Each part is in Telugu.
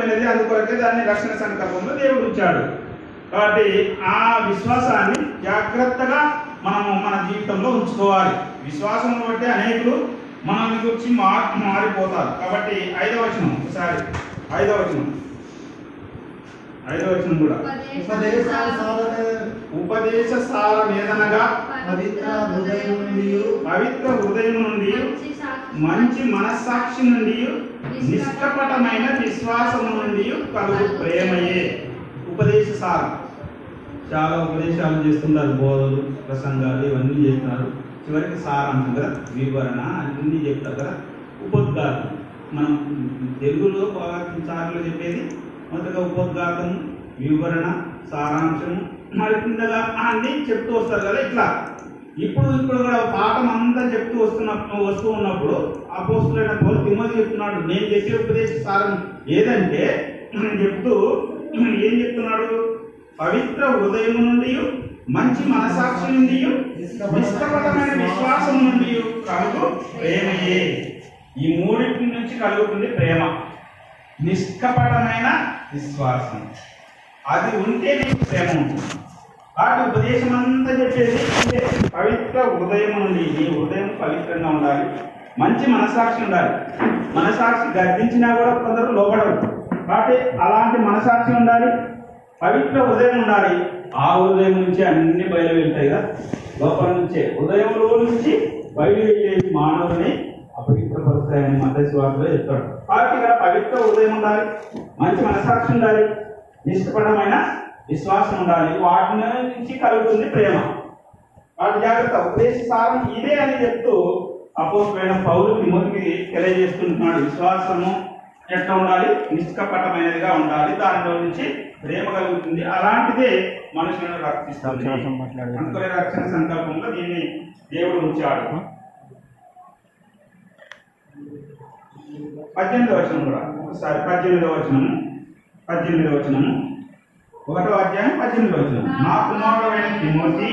పవిత్రమైనది అందుకొరకే దాన్ని రక్షణ సంకల్పంలో దేవుడు ఉంచాడు కాబట్టి ఆ విశ్వాసాన్ని జాగ్రత్తగా మనము మన జీవితంలో ఉంచుకోవాలి. విశ్వాసం బట్టి అనేకులు మనల్ని గురించి మా మారిపోతారు. కాబట్టి ఐదవ వచనం ఒకసారి. ఐదవ వచనం. ఐదవ వచనం కూడా. ఉపదేశ సారం ఏదనగా పవిత్ర హృదయం నుండి పవిత్ర హృదయం నుండి మంచి మనస్సాక్షి నుండి నిష్కపటమైన విశ్వాసము నుండి కలుగు ప్రేమయే. ఉపదేశ సారం. చాలా ఉపదేశాలు చేస్తున్నారు బోధలు ప్రసంగాలు ఇవన్నీ చేస్తున్నారు. చివరికి సారాంశం కదా వివరణ అన్ని చెప్తారు కదా. ఉపోద్ఘాతం. మనం తెలుగులో సార్లు చెప్పేది మొదటగా ఉపోద్ఘాతం వివరణ సారాంశము మరి కిందగా అన్ని చెప్తూ వస్తారు కదా ఇట్లా. ఇప్పుడు ఇప్పుడు కూడా పాఠం అంతా చెప్తూ వస్తున్న వస్తూ ఉన్నప్పుడు అపోస్తులైన పౌరు తిమ్మది చెప్తున్నాడు నేను చేసే ఉపదేశ సారం ఏదంటే చెప్తూ ఏం చెప్తున్నాడు? పవిత్ర హృదయం నుండి మంచి మనసాక్షి నుండి నిష్కపటమైన విశ్వాసం నుండి కలుగు ప్రేమయే. ఈ మూడింటి నుంచి కలుగుతుంది ప్రేమ. నిష్కపటమైన విశ్వాసం. అది ఉంటే నీకు ప్రేమ ఉంటుంది. వాటి ఉపదేశం అంతా చెప్పేసి పవిత్ర హృదయం నుండి నీ హృదయం పవిత్రంగా ఉండాలి మంచి మనసాక్షి ఉండాలి. మనసాక్షి గర్దించినా కూడా కొందరు లోపడరు కాబట్టి అలాంటి మనసాక్షి ఉండాలి పవిత్ర హృదయం ఉండాలి. ఆ హృదయం నుంచి అన్ని బయలు వెళ్తాయి కదా. లోపల నుంచే హృదయంలో నుంచి బయలు వెళ్ళే మానవుని అపవిత్రపరుస్తాయని మతస్వార్థలో చెప్తాడు. కాబట్టి ఇక్కడ పవిత్ర హృదయం ఉండాలి మంచి మనసాక్షి ఉండాలి. నిష్కపటమైన విశ్వాసం ఉండాలి. వాటి నుంచి కలుగుతుంది ప్రేమ. వాటి జాగ్రత్త ఉపదేశ సారం ఇదే అని చెప్తూ అపోసులైన పౌరు తిమోతికి తెలియజేస్తుంటున్నాడు విశ్వాసము ఎట్లా ఉండాలి? నిష్కపటమైనదిగా ఉండాలి. దానిలో నుంచి ప్రేమ కలుగుతుంది. అలాంటిదే మనుషులను మాట్లాడేది. అనుకునే రక్షణ సంకల్పంలో దీన్ని దేవుడు ఉంచాడు. పద్దెనిమిదవ వచనం కూడా. ఒకసారి పద్దెనిమిదవ వచనము. పద్దెనిమిదవ వచనము. ఒకటో అధ్యాయం పద్దెనిమిదవ వచనం నా కుమారుడైన తిమోతి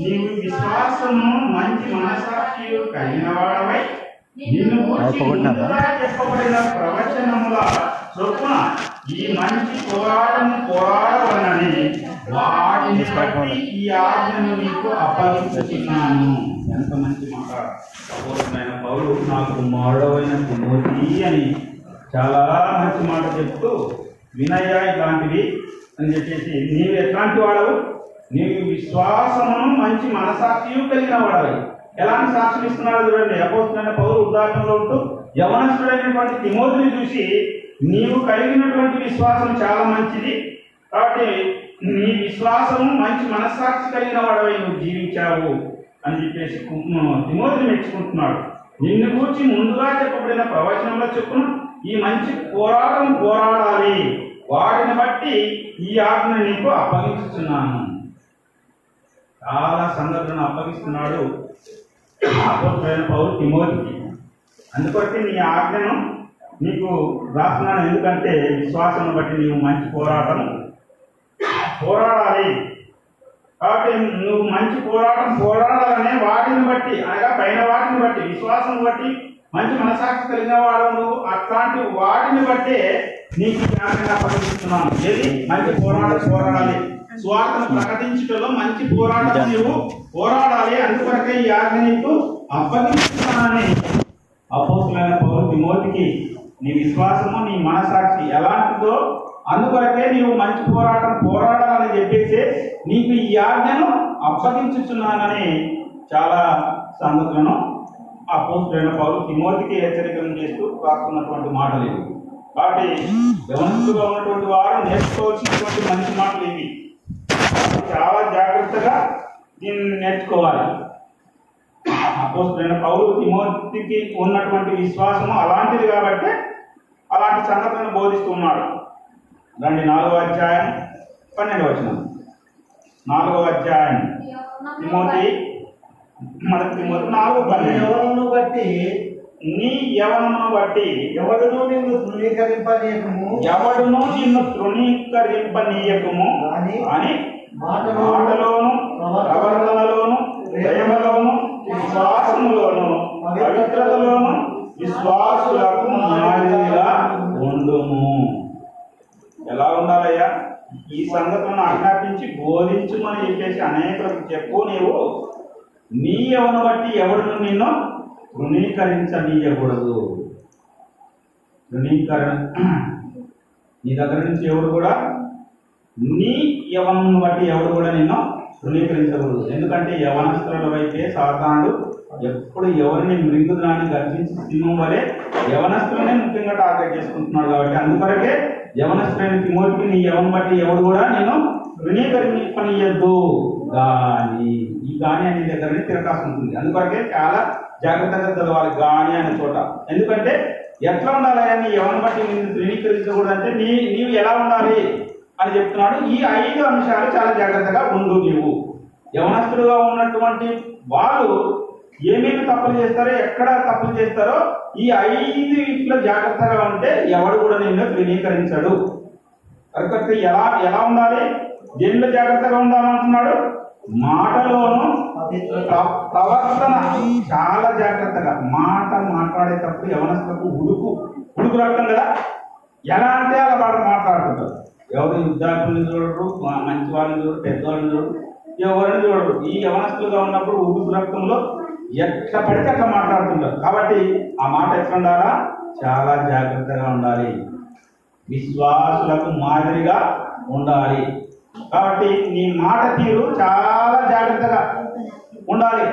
నీవు విశ్వాసము మంచి మనసాక్షి కలిగిన వాడవై నిన్ను చెప్పబడిన ప్రవచనముల చొప్పున ఈ మంచి పోరాటము పోరాడవలనని వాటిని బట్టి ఈ ఆజ్ఞను నీకు అప్పగించుతున్నాను ఎంత మంచి మాట. అపోస్తులైన పౌలు నాకు కుమారుడైన తిమోతి అని చాలా మంచి మాట చెప్తూ వినయ ఇలాంటివి అని చెప్పేసి నీవు ఎట్లాంటి వాడవు? నీవు విశ్వాసమును మంచి మనసాక్షియు కలిగిన వాడవి. ఎలాంటి సాక్ష్యం ఇస్తున్నాడు చూడండి. అపోతున్న పౌరు ఉదాహరణలో ఉంటూ యవనస్తుడైనటువంటి తిమోతిని చూసి నీవు కలిగినటువంటి విశ్వాసం చాలా మంచిది. కాబట్టి నీ విశ్వాసము మంచి మనస్సాక్షి కలిగిన వాడవై నువ్వు జీవించావు. అని చెప్పేసి తిమోతిని మెచ్చుకుంటున్నాడు. నిన్ను గూర్చి ముందుగా చెప్పబడిన ప్రవచనంలో చెప్పును. ఈ మంచి పోరాటం పోరాడాలి. వాటిని బట్టి ఈ ఆజ్ఞ నీకు అప్పగిస్తున్నాను చాలా సందర్భను అప్పగిస్తున్నాడు అపోస్తులైన పౌరు తిమోతికి. అందుకొట్టి నీ ఆజ్ఞను నీకు రాస్తున్నాను. ఎందుకంటే విశ్వాసం బట్టి నీవు మంచి పోరాటం పోరాడాలి. కాబట్టి నువ్వు మంచి పోరాటం పోరాడాలనే వాటిని బట్టి అనగా పైన వాటిని బట్టి విశ్వాసం బట్టి మంచి మనసాక్షి కలిగిన వాడు నువ్వు అట్లాంటి వాటిని బట్టే నీకు జ్ఞానంగా ప్రకటిస్తున్నాను. ఏది? మంచి పోరాటం పోరాడాలి. స్వార్థను ప్రకటించటంలో మంచి పోరాటం నువ్వు పోరాడాలి. అందుకొరకే ఈ ఆజ్ఞ నీకు అప్పగించుతున్నానని అపోస్తులైన పౌరు తిమోతికి నీ విశ్వాసము నీ మనసాక్షి ఎలాంటిదో అందుకొరకే నీవు మంచి పోరాటం పోరాడాలని చెప్పేసి నీకు ఈ ఆజ్ఞను అప్పగించుచున్నానని చాలా సంగతులను అపోస్తులైన పౌరు తిమోతికి హెచ్చరికలు చేస్తూ రాస్తున్నటువంటి మాటలు ఇవి. కాబట్టి గమనిస్తుగా ఉన్నటువంటి వారు నేర్చుకోవాల్సినటువంటి మంచి మాటలు ఇవి. చాలా జాగ్రత్తగా దీన్ని నేర్చుకోవాలి. అపోస్తులైన పౌరు తిమోతికి ఉన్నటువంటి విశ్వాసము అలాంటిది కాబట్టి అలాంటి సంగతులను బోధిస్తున్నాడు రండి నాలుగో అధ్యాయం పన్నెండు వచనం. నాలుగో అధ్యాయం. తిమోతి తిమోతి నాలుగు ఎవరును బట్టి నీ యవనమును బట్టి ఎవడును నిన్ను ధృవీకరింపనీయకము ఎవడును నిన్ను తృణీకరింపనీయకము అని మాటలో మాటలోను ప్రవర్తనలోను ప్రేమలోను విశ్వాసములోను పవిత్రతలోను విశ్వాసులకు మాదిరిగా ఉండుము. ఎలా ఉండాలయ్యా? ఈ సంగతులను ఆజ్ఞాపించి బోధించుమని చెప్పేసి అనేకులకు చెప్పు నీవు. నీ యవను బట్టి ఎవడు నిన్ను తృణీకరించనీయకూడదు. తృణీకరణ నీ దగ్గర నుంచి ఎవరు కూడా నీ యవనం బట్టి ఎవరు కూడా నిన్ను తృణీకరించకూడదు. ఎందుకంటే యవనస్తుల వైపే సాతానుడు ఎప్పుడు ఎవరిని మృంగుదనాన్ని గర్జించి సింహం వలె యవనస్తులనే ముఖ్యంగా టార్గెట్ చేసుకుంటున్నాడు కాబట్టి అందుకొరకే యవనస్తులైన తిమోతికి నీ యవన బట్టి ఎవరు కూడా నేను తృణీకరించనియద్దు కానీ ఈ గాని అనే దగ్గరనే తిరకాసు ఉంటుంది. అందుకొరకే చాలా జాగ్రత్తగా చదవాలి గాని అనే చోట. ఎందుకంటే ఎట్లా ఉండాలి అని ఎవరిని బట్టి నేను తృణీకరించకూడదు అంటే నీ నీవు ఎలా ఉండాలి అని చెప్తున్నాడు. ఈ ఐదు అంశాలు చాలా జాగ్రత్తగా ఉండు నీవు. యవనస్తుడుగా ఉన్నటువంటి వాళ్ళు ఏమేమి తప్పులు చేస్తారో ఎక్కడ తప్పులు చేస్తారో ఈ ఐదు ఇంట్లో జాగ్రత్తగా ఉంటే ఎవడు కూడా నిన్ను ధృవీకరించడు. కరెక్ట్? ఎలా ఎలా ఉండాలి? దేనిలో జాగ్రత్తగా ఉండాలంటున్నాడు? మాటలోను ప్రవర్తన చాలా జాగ్రత్తగా మాట మాట్లాడేటప్పుడు యవనస్తులకు ఉడుకు ఉడుకు రక్తం కదా? ఎలా అంటే అలా వాళ్ళు మాట్లాడుతుంటారు ఎవరు విద్యార్థులను చూడరు మంచి వాళ్ళని చూడరు పెద్దవాళ్ళని చూడరు ఎవరిని చూడరు. ఈ యవనస్తులుగా ఉన్నప్పుడు ఉడుకు రక్తంలో ఎట్లా పడితే అట్లా మాట్లాడుతుంటారు. కాబట్టి ఆ మాట ఎట్లా ఉండాలా? చాలా జాగ్రత్తగా ఉండాలి. విశ్వాసులకు మాదిరిగా ఉండాలి. కాబట్టి నీ మాట తీరు చాలా జాగ్రత్తగా ఉండాలి.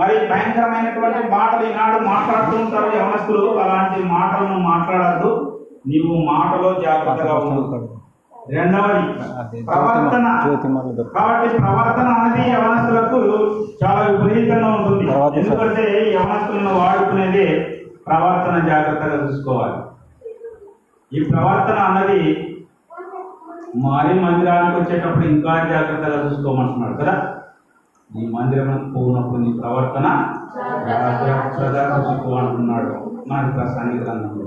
మరి భయంకరమైనటువంటి మాటలు ఈనాడు మాట్లాడుతూ ఉంటారు యవనస్తులు. అలాంటి మాటలను మాట్లాడద్దు. నీవు మాటలో జాగ్రత్తగా ఉండదు రెండవది ప్రవర్తన. కాబట్టి ప్రవర్తన అనేది యవనస్తులకు చాలా విపరీతంగా ఉంటుంది. ఎందుకంటే యవనస్తులను వాడుకునేది ప్రవర్తన జాగ్రత్తగా చూసుకోవాలి. ఈ ప్రవర్తన అన్నది మరి మందిరానికి వచ్చేటప్పుడు ఇంకా జాగ్రత్తగా చూసుకోమంటున్నాడు కదా? నీ మందిరం పోయినప్పుడు నీ ప్రవర్తన జాగ్రత్తగా చూసుకో అంటున్నాడు మనకి ప్రసంగి గ్రంథంలో.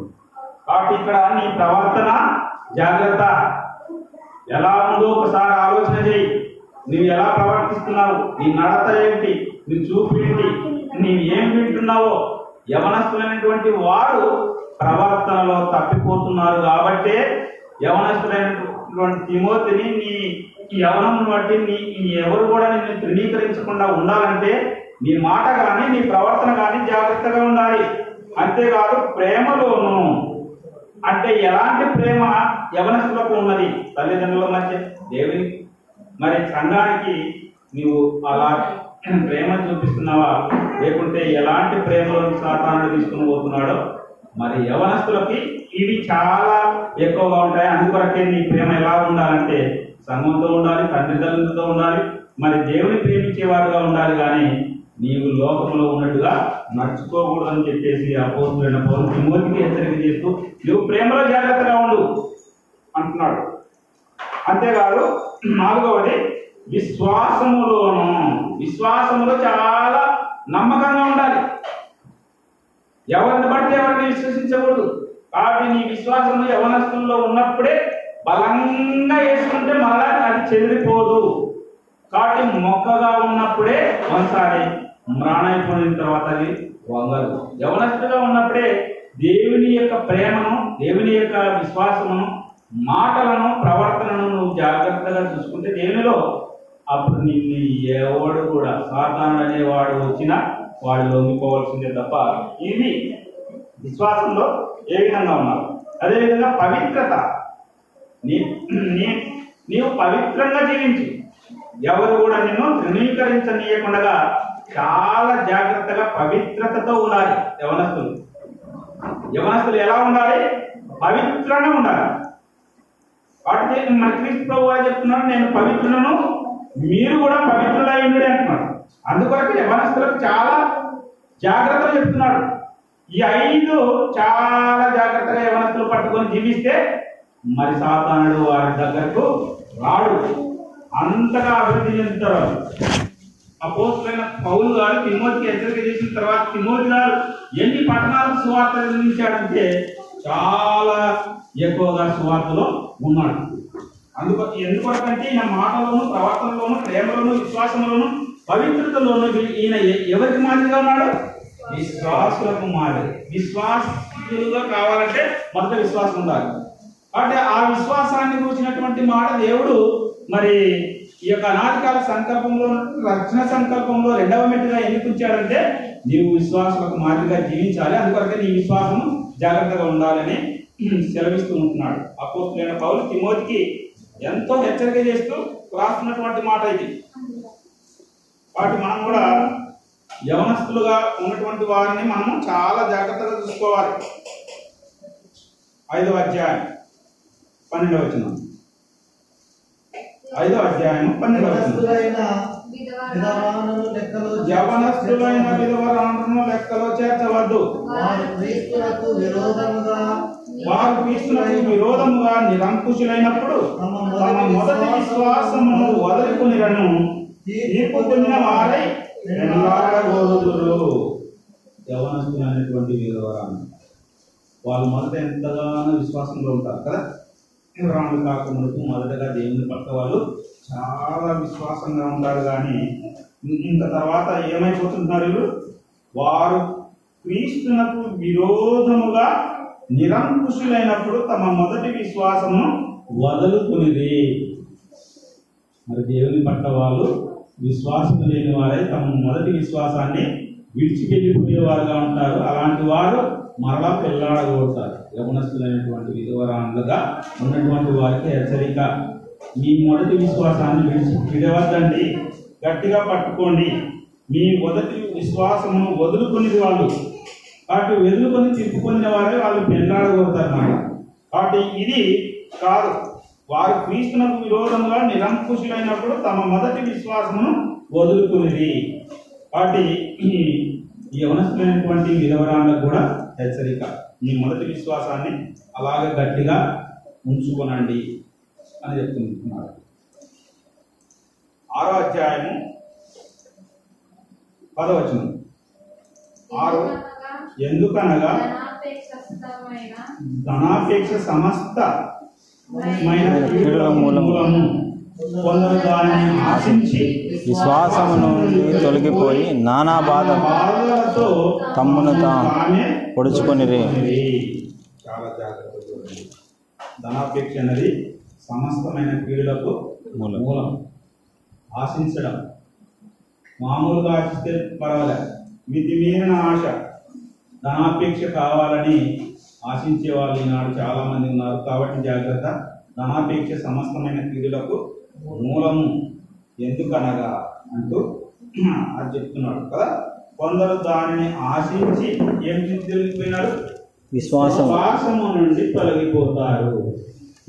కాబట్టి ఇక్కడ నీ ప్రవర్తన జాగ్రత్త. ఎలా ఉందో ఒకసారి ఆలోచన చేయి. నువ్వు ఎలా ప్రవర్తిస్తున్నావు? నీ నడత ఏంటి? నీ చూపు ఏంటి? నీవు ఏం వింటున్నావో? యవనస్తులైనటువంటి వారు ప్రవర్తనలో తప్పిపోతున్నారు కాబట్టే యవనస్తులైనటువంటి తిమోతిని నీ ఈ యవనం బట్టి నీ ఎవరు కూడా నిన్ను తృణీకరించకుండా ఉండాలంటే నీ మాట కానీ నీ ప్రవర్తన కానీ జాగ్రత్తగా ఉండాలి. అంతేకాదు ప్రేమలోను. అంటే ఎలాంటి ప్రేమ యవనస్తులకు ఉన్నది? తల్లిదండ్రుల మధ్య. దేవుని మరి సంఘానికి నీవు అలా ప్రేమ చూపిస్తున్నావా? లేకుంటే ఎలాంటి ప్రేమలో సాతానుడు తీసుకుని పోతున్నాడో? మరి యవనస్తులకి ఇవి చాలా ఎక్కువగా ఉంటాయి. అందుకొరకే నీ ప్రేమ ఎలా ఉండాలంటే సంఘంతో ఉండాలి తండ్రి ఉండాలి మరి దేవుని ప్రేమించేవాడుగా ఉండాలి కానీ నీవు లోకంలో ఉన్నట్టుగా నడుచుకోకూడదని చెప్పేసి అపోతులైన పౌరులు తిమోతికి హెచ్చరిక చేస్తూ నువ్వు ప్రేమలో జాగ్రత్తగా ఉండు అంటున్నాడు. అంతేకాదు నాలుగవది విశ్వాసములోను విశ్వాసములో చాలా నమ్మకంగా ఉండాలి. ఎవరిని బట్టి ఎవరిని విశ్వసించకూడదు? కాబట్టి నీ విశ్వాసం యవనస్తుల్లో ఉన్నప్పుడే బలంగా వేసుకుంటే మళ్ళా అది చెదిరిపోదు. కాబట్టి మొక్కగా ఉన్నప్పుడే ఒకసారి మ్రాణైపోయిన తర్వాత అది వంగదు. యవనస్తుగా ఉన్నప్పుడే దేవుని యొక్క ప్రేమను దేవుని యొక్క విశ్వాసమును మాటలను ప్రవర్తనను నువ్వు జాగ్రత్తగా చూసుకుంటే దేవునిలో అప్పుడు నిన్ను ఎవడు కూడా సాధారణ అనేవాడు వచ్చినా వాళ్ళు లొంగిపోవాల్సిందే తప్ప ఇది విశ్వాసంలో ఏ విధంగా ఉన్నారు? అదేవిధంగా పవిత్రత. నీ నీ నీవు పవిత్రంగా జీవించు. ఎవరు కూడా నిన్ను తృణీకరించనీయకుండా చాలా జాగ్రత్తగా పవిత్రతతో ఉండాలి. యవనస్తులు. యవనస్తులు ఎలా ఉండాలి? పవిత్రంగా ఉండాలి. వాటి మన క్రీస్తు ప్రభు చెప్తున్నాను నేను పవిత్రులను మీరు కూడా పవిత్రులైనడే అంటున్నాను అందుకొరకు యవనస్తులకు చాలా జాగ్రత్తలు చెప్తున్నాడు ఈ ఐదు చాలా జాగ్రత్తగా యవనస్తులు పట్టుకొని జీవిస్తే మరి సాతానుడు వారి దగ్గరకు రాడు. అంతగా అభివృద్ధి చెందుతారు అపోస్తులైన పౌలు గారు తిమోతికి హెచ్చరిక చేసిన తర్వాత తిమోతి గారు ఎన్ని పట్టణాలకు సువార్త నిర్మించాడంటే చాలా ఎక్కువగా సువార్తలో ఉన్నాడు. అందుకు ఎందుకంటే ఈయన మాటలోను ప్రవర్తనలోను ప్రేమలోను విశ్వాసంలోను పవిత్రతలోను ఈయన ఎవరికి మాదిరిగా ఉన్నాడు? విశ్వాసులకు మాదిరి. విశ్వాసులుగా కావాలంటే మొదట విశ్వాసం ఉండాలి. అంటే ఆ విశ్వాసాన్ని కూర్చున్నటువంటి మాట దేవుడు మరి ఈ యొక్క అనాధికార సంకల్పంలో రక్షణ సంకల్పంలో రెండవ మెట్టుగా ఎందుకు ఉంచాడంటే నీవు విశ్వాసులకు మాదిరిగా జీవించాలి. అందుకొరకే నీ విశ్వాసం జాగ్రత్తగా ఉండాలని సెలవిస్తూ ఉంటున్నాడు. అపోస్తులైన పౌలు తిమోతికి ఎంతో హెచ్చరిక చేస్తూ రాస్తున్నటువంటి మాట ఇది. వాటి మనం కూడా యవనస్తులుగా ఉన్నటువంటి వారిని మనము చాలా జాగ్రత్తగా చూసుకోవాలి. ఐదవ అధ్యాయం పన్నెండవ వచనం. ఐదవ అధ్యాయం పన్నెండవ యవనస్తులైన విధవరాలను లెక్కలో చేర్చవద్దు. వారు క్రీస్తులకు విరోధముగా వారు క్రీస్తులకు విరోధముగా నిరంకుశులైనప్పుడు తమ మొదటి విశ్వాసమును వదులుకునిరను. తీర్పు పొందిన వారై ఎండాడగోరుదురు యవనస్తులైనటువంటి విధవరాలు వాళ్ళు మొదట ఎంతగానో విశ్వాసంలో ఉంటారు కదా? రాముడు కాకముందుకు మొదటగా దేవుని పట్ల వాళ్ళు చాలా విశ్వాసంగా ఉంటారు కానీ ఇంత తర్వాత ఏమైపోతున్నారు వీళ్ళు? వారు క్రీస్తునకు విరోధముగా నిరంకుశులైనప్పుడు తమ మొదటి విశ్వాసము వదులుకునిది మరి దేవుని పట్ల వాళ్ళు విశ్వాసం లేని వారై తమ మొదటి విశ్వాసాన్ని విడిచిపెట్టిపోయేవారుగా ఉంటారు. అలాంటి వారు మరలా పెళ్ళాడగలుగుతారు యవనస్తులైనటువంటి విధవరాండ్లుగా ఉన్నటువంటి వారికి హెచ్చరిక. మీ మొదటి విశ్వాసాన్ని విడిచి విడవద్దండి. గట్టిగా పట్టుకోండి. మీ మొదటి విశ్వాసమును వదులుకునేది వాళ్ళు కాబట్టి వదులుకొని తిప్పుకునే వారే వాళ్ళు పెళ్ళాడగలుగుతారు అన్నమాట. కాబట్టి ఇది కాదు. వారు క్రీస్తునకు విరోధంగా నిరంకుశులైనప్పుడు తమ మొదటి విశ్వాసమును వదులుకునేది కాబట్టి ఈ యవనస్తులైనటువంటి విధవరాళ్ళకు కూడా హెచ్చరిక. మీ మొదటి విశ్వాసాన్ని అలాగే గట్టిగా ఉంచుకోనండి అని చెప్తున్నారు. ఆరో అధ్యాయము పదవచనం. ఆరు ఎందుకనగా ధనాపేక్ష సమస్త కీడుల మూలము కొందరు దానిని ఆశించి విశ్వాసము నుండి తొలగిపోయి నానా బాధ తమ్మును తాము తామే పొడుచుకొనిరి. చాలా జాగ్రత్తగా చూడండి ధనాపేక్ష అనేది సమస్తమైన కీడులకు మూలం. మూలం. ఆశించడం. మామూలుగా ఆశిస్తే పర్వాలేదు. మితిమీరిన ఆశ ధనాపేక్ష కావాలని ఆశించే వాళ్ళు ఈనాడు చాలా మంది ఉన్నారు. కాబట్టి జాగ్రత్త. ధనాపేక్ష సమస్తమైన కీడులకు మూలము ఎందుకనగా అంటూ అది చెప్తున్నాడు కదా. కొందరు దానిని ఆశించి ఏం తెలిగిపోయినారు విశ్వాసం. విశ్వాసము నుండి తొలగిపోతారు.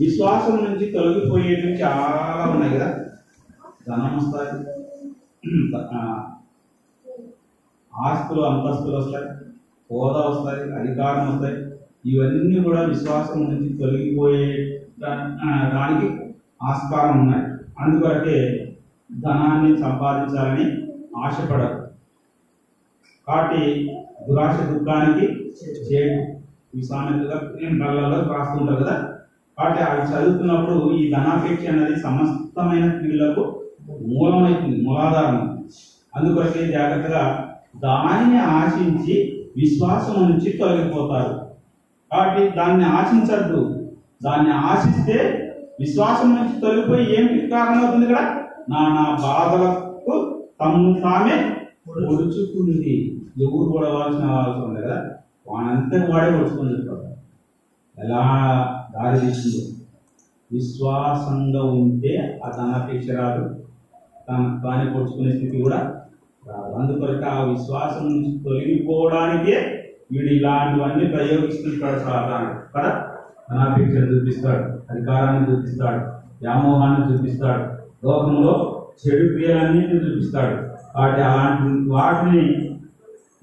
విశ్వాసం నుంచి తొలగిపోయేవి చాలా ఉన్నాయి కదా. ధనం వస్తాయి. ఆస్తులు అంతస్తులు వస్తాయి. హోదా వస్తాయి. అధికారం వస్తాయి. ఇవన్నీ కూడా విశ్వాసం నుంచి తొలగిపోయే దానికి ఆస్కారం ఉన్నాయి. అందుకొరకే ధనాన్ని సంపాదించాలని ఆశపడరు. కాబట్టి దురాశ దుఃఖానికి చేయడం ఈ సామెతగా కళ్ళలో రాస్తుంటారు కదా? కాబట్టి అవి చదువుతున్నప్పుడు ఈ ధనాపేక్ష అనేది సమస్తమైన క్రియలకు మూలమైతుంది మూలాధారం అందుకొరకే జాగ్రత్తగా దానిని ఆశించి విశ్వాసం నుంచి తొలగిపోతారు. కాబట్టి దాన్ని ఆశించద్దు. దాన్ని ఆశిస్తే విశ్వాసం నుంచి తొలగిపోయి ఏమిటి కారణం అవుతుంది కదా నానా బాధలకు తమ్ము తామే పొడుచుకుంది. ఎవరు పొడవాల్సిన అవసరం ఉంది కదా? వానంతా వాడే పొడుచుకొని ఎలా దారి తీసిందో. విశ్వాసంగా ఉంటే ఆ ధనాపేక్ష రాదు. తన తానే పొడుచుకునే స్థితి కూడా రాదు. అందుకొరకు ఆ విశ్వాసం నుంచి తొలగిపోవడానికే వీడు ఇలాంటివన్నీ ప్రయోగిస్తుంటాడు సాధారణ కదా? ధనాపేక్షను చూపిస్తాడు అధికారాన్ని చూపిస్తాడు వ్యామోహాన్ని చూపిస్తాడు లోకంలో చెడు క్రియలన్నింటినీ చూపిస్తాడు. వాటి అలాంటి వాటిని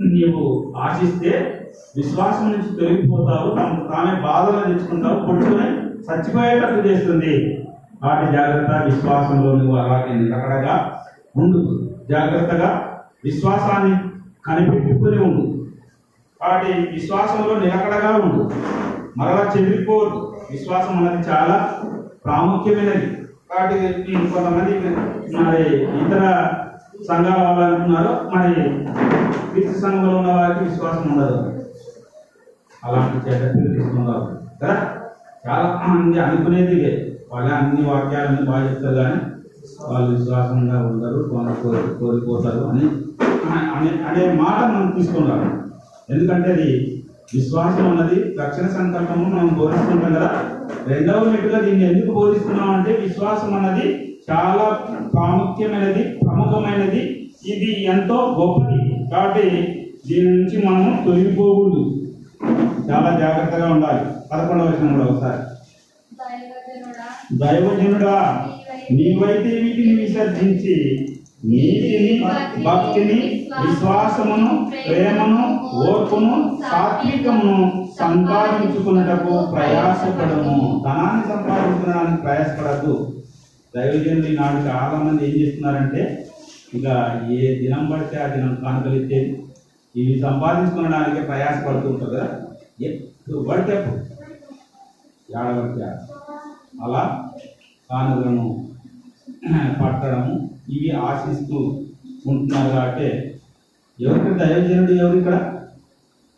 నీవు ఆశిస్తే విశ్వాసం నుంచి తొలగిపోతావు తమకు తామే బాధలు తెచ్చుకుంటావు కొట్టుకుని చచ్చిపోయేటట్టు చేస్తుంది. వాటి జాగ్రత్త విశ్వాసంలో నువ్వు అలాగే నిలకడగా ఉండు. జాగ్రత్తగా విశ్వాసాన్ని కనిపెట్టుకుని ఉండు. వాటి విశ్వాసంలో నిలకడగా ఉండు. మరలా చెదిరిపోదు విశ్వాసం అనేది చాలా ప్రాముఖ్యమైనది. కాబట్టి కొంతమంది మరి ఇతర సంఘాల వాళ్ళు అంటున్నారు మరి క్రీస్తు సంఘంలో ఉన్న వారికి విశ్వాసం ఉండదు. అలాంటి చెడ్డ తీసుకున్నారు. కదా? చాలా మంది అనుకునేది వాళ్ళ అన్ని వాక్యాలను బాగా చెప్తారు కానీ వాళ్ళు విశ్వాసంగా ఉండరు కొంత కోరి కోరిపోతారు అని అనే అనే మాట మనం తీసుకున్నారు. ఎందుకంటే అది విశ్వాసం అన్నది రక్షణ సంకల్పము మనం బోధిస్తుంటాం కదా. రెండవ మెట్టుగా దీన్ని ఎందుకు బోధిస్తున్నాం అంటే విశ్వాసం అన్నది చాలా ప్రాముఖ్యమైనది ప్రముఖమైనది. ఇది ఎంతో గొప్పది కాబట్టి దీని నుంచి మనము తొలగిపోకూడదు. చాలా జాగ్రత్తగా ఉండాలి. పదకొండవ వచనం కూడా ఒకసారి. దైవజనుడా నీవైతే వీటిని విసర్జించి నీతిని భక్తిని విశ్వాసమును ప్రేమను ఓర్పును సాత్వికమును సంపాదించుకున్నటకు ప్రయాసపడము. ధనాన్ని సంపాదించడానికి ప్రయాసపడద్దు. దైవజనులు ఈనాడు చాలా మంది ఏం చేస్తున్నారంటే ఇక ఏ దినం పడితే ఆ దినం కానుకలు ఇచ్చేది. ఇవి సంపాదించుకోవడానికి ప్రయాసపడుతూ కదా. ఎప్పుడు పడితే ఏడవడితే అలా కానుకలను పట్టడము. ఇవి ఆశిస్తూ ఉంటున్నారు కాబట్టి ఎవరికి దైవజనుడు ఎవరు ఇక్కడ?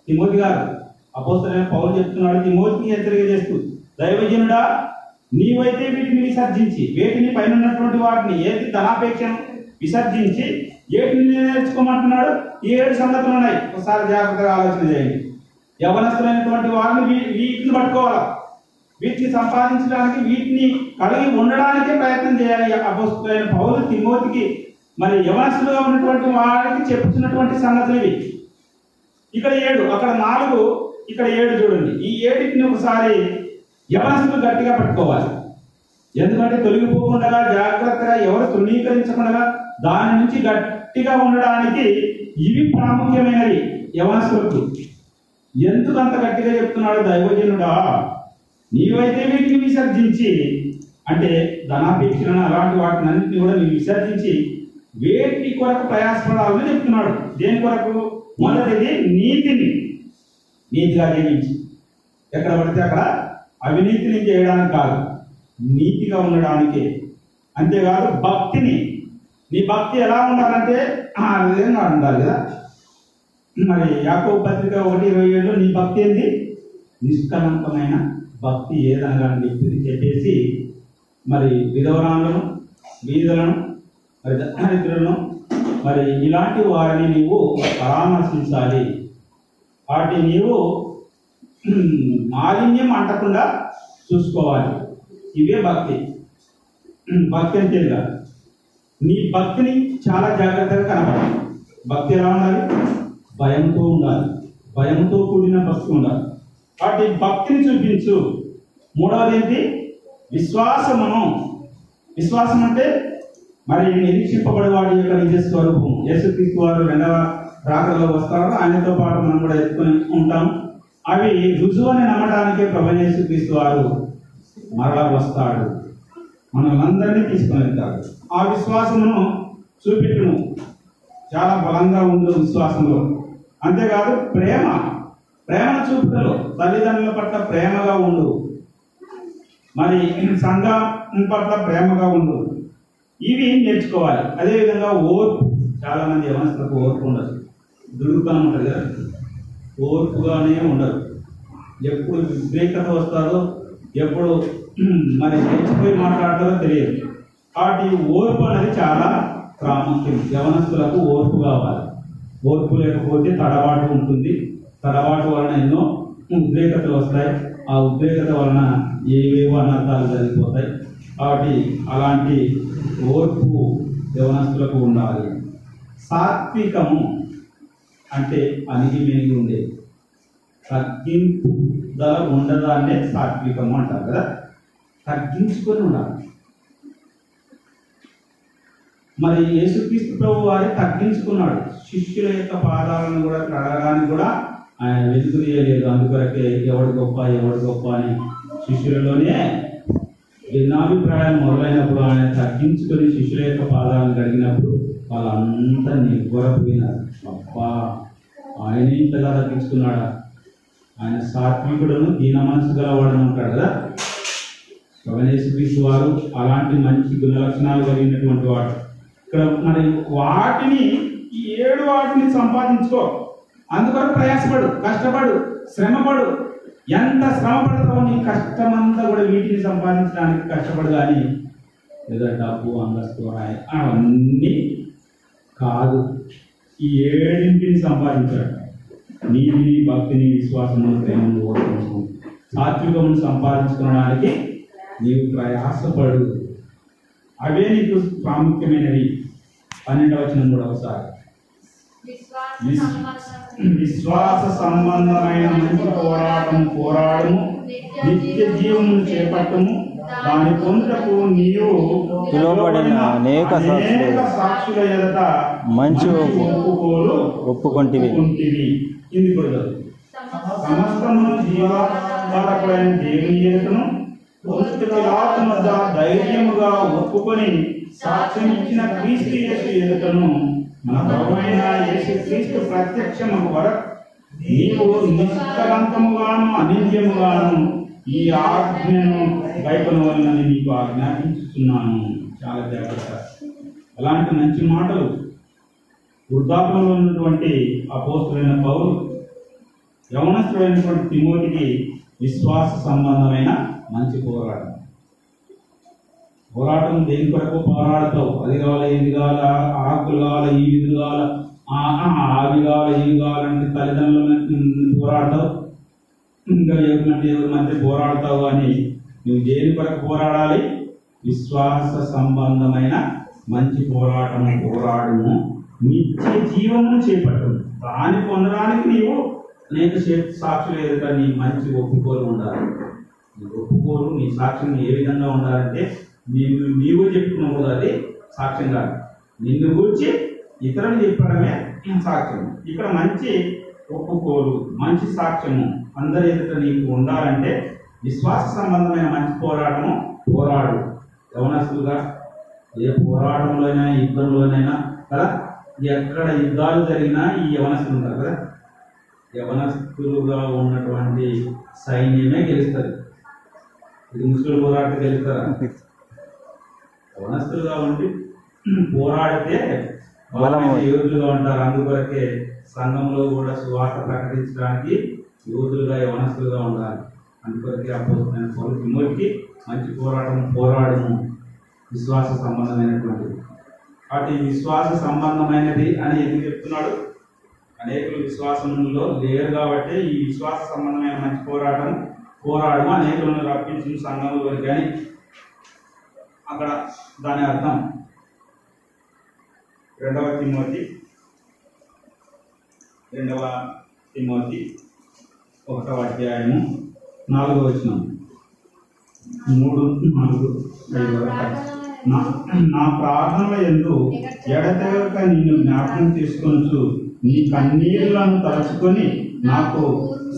తిమోతి గారు అపోసరైన పౌలు చెప్తున్నాడు తిమోతిని హెచ్చరిక చేస్తూ దైవజనుడా నీవైతే వీటిని విసర్జించి వేటిని పైన ఉన్నటువంటి వాటిని ఏది ధనాపేక్షను విసర్జించి ఏటిని నేర్చుకోమంటున్నాడు ఈ ఏడు సంగతులు ఉన్నాయి. ఒకసారి జాగ్రత్తగా ఆలోచన చేయండి. యవనస్తులైనటువంటి వారిని వీ- వీటిని పట్టుకోవాలి? వీటిని సంపాదించడానికి వీటిని కలిగి ఉండడానికే ప్రయత్నం చేయాలి అపోస్తులైన పౌరులు తిమోతికి మరి యవనస్తులుగా ఉన్నటువంటి వాడికి చెప్తున్నటువంటి సంగతులు ఇవి. ఇక్కడ ఏడు అక్కడ నాలుగు ఇక్కడ ఏడు చూడండి. ఈ ఏడింటిని ఒకసారి యవనస్తులు గట్టిగా పట్టుకోవాలి. ఎందుకంటే తొలగిపోకుండా జాగ్రత్తగా ఎవరు తృణీకరించకుండా దాని నుంచి గట్టిగా ఉండడానికి ఇవి ప్రాముఖ్యమైనవి యవనస్తులకు. ఎందుకు అంత గట్టిగా చెప్తున్నాడు దైవజనుడా? నీవైతే వీటిని విసర్జించి అంటే ధనాపేక్షలను అలాంటి వాటిని అన్నింటినీ కూడా నీవు విసర్జించి వేటి కొరకు ప్రయాసపడాలని చెప్తున్నాడు. దేని కొరకు? మొదటిది నీతిని. నీతిగా జీవించి. ఎక్కడ పడితే అక్కడ అవినీతిని చేయడానికి కాదు నీతిగా ఉండడానికి. అంతేకాదు భక్తిని. నీ భక్తి ఎలా ఉండాలంటే ఆ విధంగా ఉండాలి కదా. మరి యాకో పత్రిక ఒకటి ఇరవై ఏడులో నీ భక్తి ఏంది? నిష్కలంకమైన భక్తి ఏదనగా అని చెప్పేసి మరి విధవరాలను వీధులను మరి దరిద్రులను మరి ఇలాంటి వారిని నీవు పరామర్శించాలి. వాటి నీవు మాలిన్యం అంటకుండా చూసుకోవాలి. ఇవే భక్తి. భక్తి అంటే ఇది నీ భక్తిని చాలా జాగ్రత్తగా కనపడాలి భక్తి ఎలా ఉండాలి? భయంతో ఉండాలి. భయంతో కూడిన భక్తి ఉండాలి. వాటి భక్తిని చూపించు. మూడవది ఏంటి? విశ్వాసమును. విశ్వాసం అంటే మరి నిరీక్షింపబడేవాడి యొక్క నిజ స్వరూపం. యేసుక్రీస్తు వారు రెండవ రాకలో వస్తారు ఆయనతో పాటు మనం కూడా ఎత్తుకుని ఉంటాం. అవి రుజువు అని నమ్మడానికే ప్రభు యేసుక్రీస్తు వారు మరలా వస్తాడు. మనల్ని తీసుకొని వెళ్తాడు ఆ విశ్వాసమును చూపెట్టును. చాలా బలంగా ఉంది విశ్వాసంలో. అంతేకాదు ప్రేమ. ప్రేమ చూపుటలో తల్లిదండ్రుల పట్ల ప్రేమగా ఉండు. మరి సంఘం పట్ల ప్రేమగా ఉండు. ఇవి నేర్చుకోవాలి? అదేవిధంగా ఓర్పు. చాలా మంది యవనస్తులకు ఓర్పు ఉండదు. దుడుకుతనం ఉంటుంది కదా. ఓర్పుగానే ఉండదు ఎప్పుడు వివేకత వస్తారో ఎప్పుడు మరి తెచ్చిపోయి మాట్లాడతారో తెలియదు. కాబట్టి ఓర్పు అనేది చాలా ప్రాముఖ్యం. యవనస్తులకు ఓర్పు కావాలి. ఓర్పు లేకపోతే తడబాటు ఉంటుంది. తడబాటు వలన ఎన్నో ఉద్రేకతలు వస్తాయి. ఆ ఉద్రేకత వలన ఏవేవో అనర్థాలు జరిగిపోతాయి. కాబట్టి అలాంటి ఓర్పు యవనస్తులకు ఉండాలి. సాత్వికము అంటే అణిగి మెనిగి ఉండేది తగ్గింపు ధర ఉండదాన్నే సాత్వికము అంటారు కదా? తగ్గించుకొని ఉండాలి. మరి యేసుక్రీస్తు ప్రభు వారి తగ్గించుకున్నాడు. శిష్యుల యొక్క పాదాలను కూడా కడగడానికి కూడా ఆయన వెతుకునేయలేదు అందుకొరకే ఎవడు గొప్ప ఎవడు గొప్ప అని శిష్యులలోనే భిన్నాభిప్రాయాలు మొదలైనప్పుడు ఆయన తగ్గించుకొని శిష్యుల యొక్క పాదాలను కడిగినప్పుడు వాళ్ళంతా నివ్వరపోయినారు. అబ్బా! ఆయన ఇంతగా తగ్గించుకున్నాడా ఆయన సాత్వికుడును దీన మనసు గలవాడను ఉంటాడు కదా? శ్రవణేశ్వరీసు వారు అలాంటి మంచి గుణ లక్షణాలు కలిగినటువంటి వాడు. ఇక్కడ మరి వాటిని ఈ ఏడు వాటిని సంపాదించుకో. అందుకొరకు ప్రయాసపడు కష్టపడు శ్రమపడు. ఎంత శ్రమ పడతావు నీ కష్టమంతా కూడా వీటిని సంపాదించడానికి కష్టపడు కానీ ఏదో డబ్బు అంగస్తు అవన్నీ కాదు. ఈ ఏడింటిని సంపాదించాడు. నీతిని భక్తిని విశ్వాసము ప్రేమను ఓర్పును సాత్వికమును సంపాదించుకోవడానికి నీవు ప్రయాసపడు. అవే నీకు ప్రాముఖ్యమైనవి. పన్నెండవచనం కూడా ఒకసారి. విశ్వాస విస్- సంబంధం విశ్వాస సంబంధమైన మంచి పోరాటం పోరాడము నిత్య జీవము చేపట్టము దాని పొందుటకు నీవు పిలువబడిన అనేక సాక్షులు ఎదుట మంచి ఒప్పుకోలు ఒప్పుకొంటివి. ఇది కూడా చదువు. సమస్తమును జీవాధారకుడైన దేవుని ఎదుటను ధైర్యముగా ఒప్పుకొని సాక్ష్యం ఇచ్చిన క్రీస్తు ఎదుటను మన ప్రభువైన యేసుక్రీస్తు ప్రత్యక్షము వరకు నీవు నిష్కలంకముగాను అనింద్యముగాను ఈ ఆజ్ఞను గైకొనవలనని నీకు ఆజ్ఞాపించుతున్నాను చాలా జాగ్రత్త. అలాంటి మంచి మాటలు వృద్ధాపంలో ఉన్నటువంటి అపోస్తులైన పౌరు యవనస్తుడైనటువంటి తిమోతికి విశ్వాస సంబంధమైన మంచి పోరాటం. పోరాటం దేని కొరకు? పోరాడతావు. అది కావాలి ఇది కావాల? ఆకులు కావాలి ఈ విధులు కావాలి? ఆ- అవి ఇవి కావాలంటే తల్లిదండ్రుల పోరాడతావు. ఇంకా ఎవరి ఎవరి మధ్య పోరాడతావు అని నువ్వు దేని కొరకు పోరాడాలి? విశ్వాస సంబంధమైన మంచి పోరాటము పోరాడము. నిత్య జీవమును చేపట్టు దాన్ని పొందడానికి నీవు అనేక సాక్షులు ఎదుట నీ మంచి ఒప్పుకోలు ఉండాలి. నీ ఒప్పుకోలు నీ సాక్ష్యం ఏ విధంగా ఉండాలంటే నిన్ను నీవు చెప్పుకున్నావు అది సాక్ష్యం కాదు. నిన్ను గురించి ఇతరులు చెప్పడమే సాక్ష్యం. ఇక్కడ మంచి ఒప్పుకోలు మంచి సాక్ష్యము అందరి ఎదుట నీకు ఉండాలంటే విశ్వాస సంబంధమైన మంచి పోరాటము పోరాడు. యవనస్తులుగా ఏ పోరాటంలోనైనా యుద్ధంలోనైనా కదా? ఎక్కడ యుద్ధాలు జరిగినా ఈ యవనస్తులు ఉంటారు కదా? యవనస్తులుగా ఉన్నటువంటి సైన్యమే గెలుస్తుంది. ఇది ముస్లిం పోరాటం గెలుస్తారా? యవనస్తులుగా ఉండి పోరాడితే యోధులుగా ఉంటారు. అందుకొరకే సంఘంలో కూడా సువార్త ప్రకటించడానికి యోధులుగా యవనస్తులుగా ఉండాలి. అందుకొరకే అపోజిట్ పౌరు తిమోతికి మంచి పోరాటం పోరాడము విశ్వాస సంబంధమైనటువంటిది. కాబట్టి విశ్వాస సంబంధమైనది అని ఎందుకు చెప్తున్నాడు? అనేకులు విశ్వాసంలో లేరు కాబట్టి ఈ విశ్వాస సంబంధమైన మంచి పోరాటం పోరాడము అనేకులను రప్పించిన సంఘంలో కానీ అక్కడ దాని అర్థం. రెండవ తిమోతి రెండవ తిమోతి ఒకటవ అధ్యాయము నాలుగవ వచనం. మూడు నాలుగు ఐదు నా ప్రార్థన ప్రార్థనల ఎందు ఎడతెగక నిన్ను జ్ఞాపకం చేసుకొనుచు నీ కన్నీళ్ళను తలుచుకొని నాకు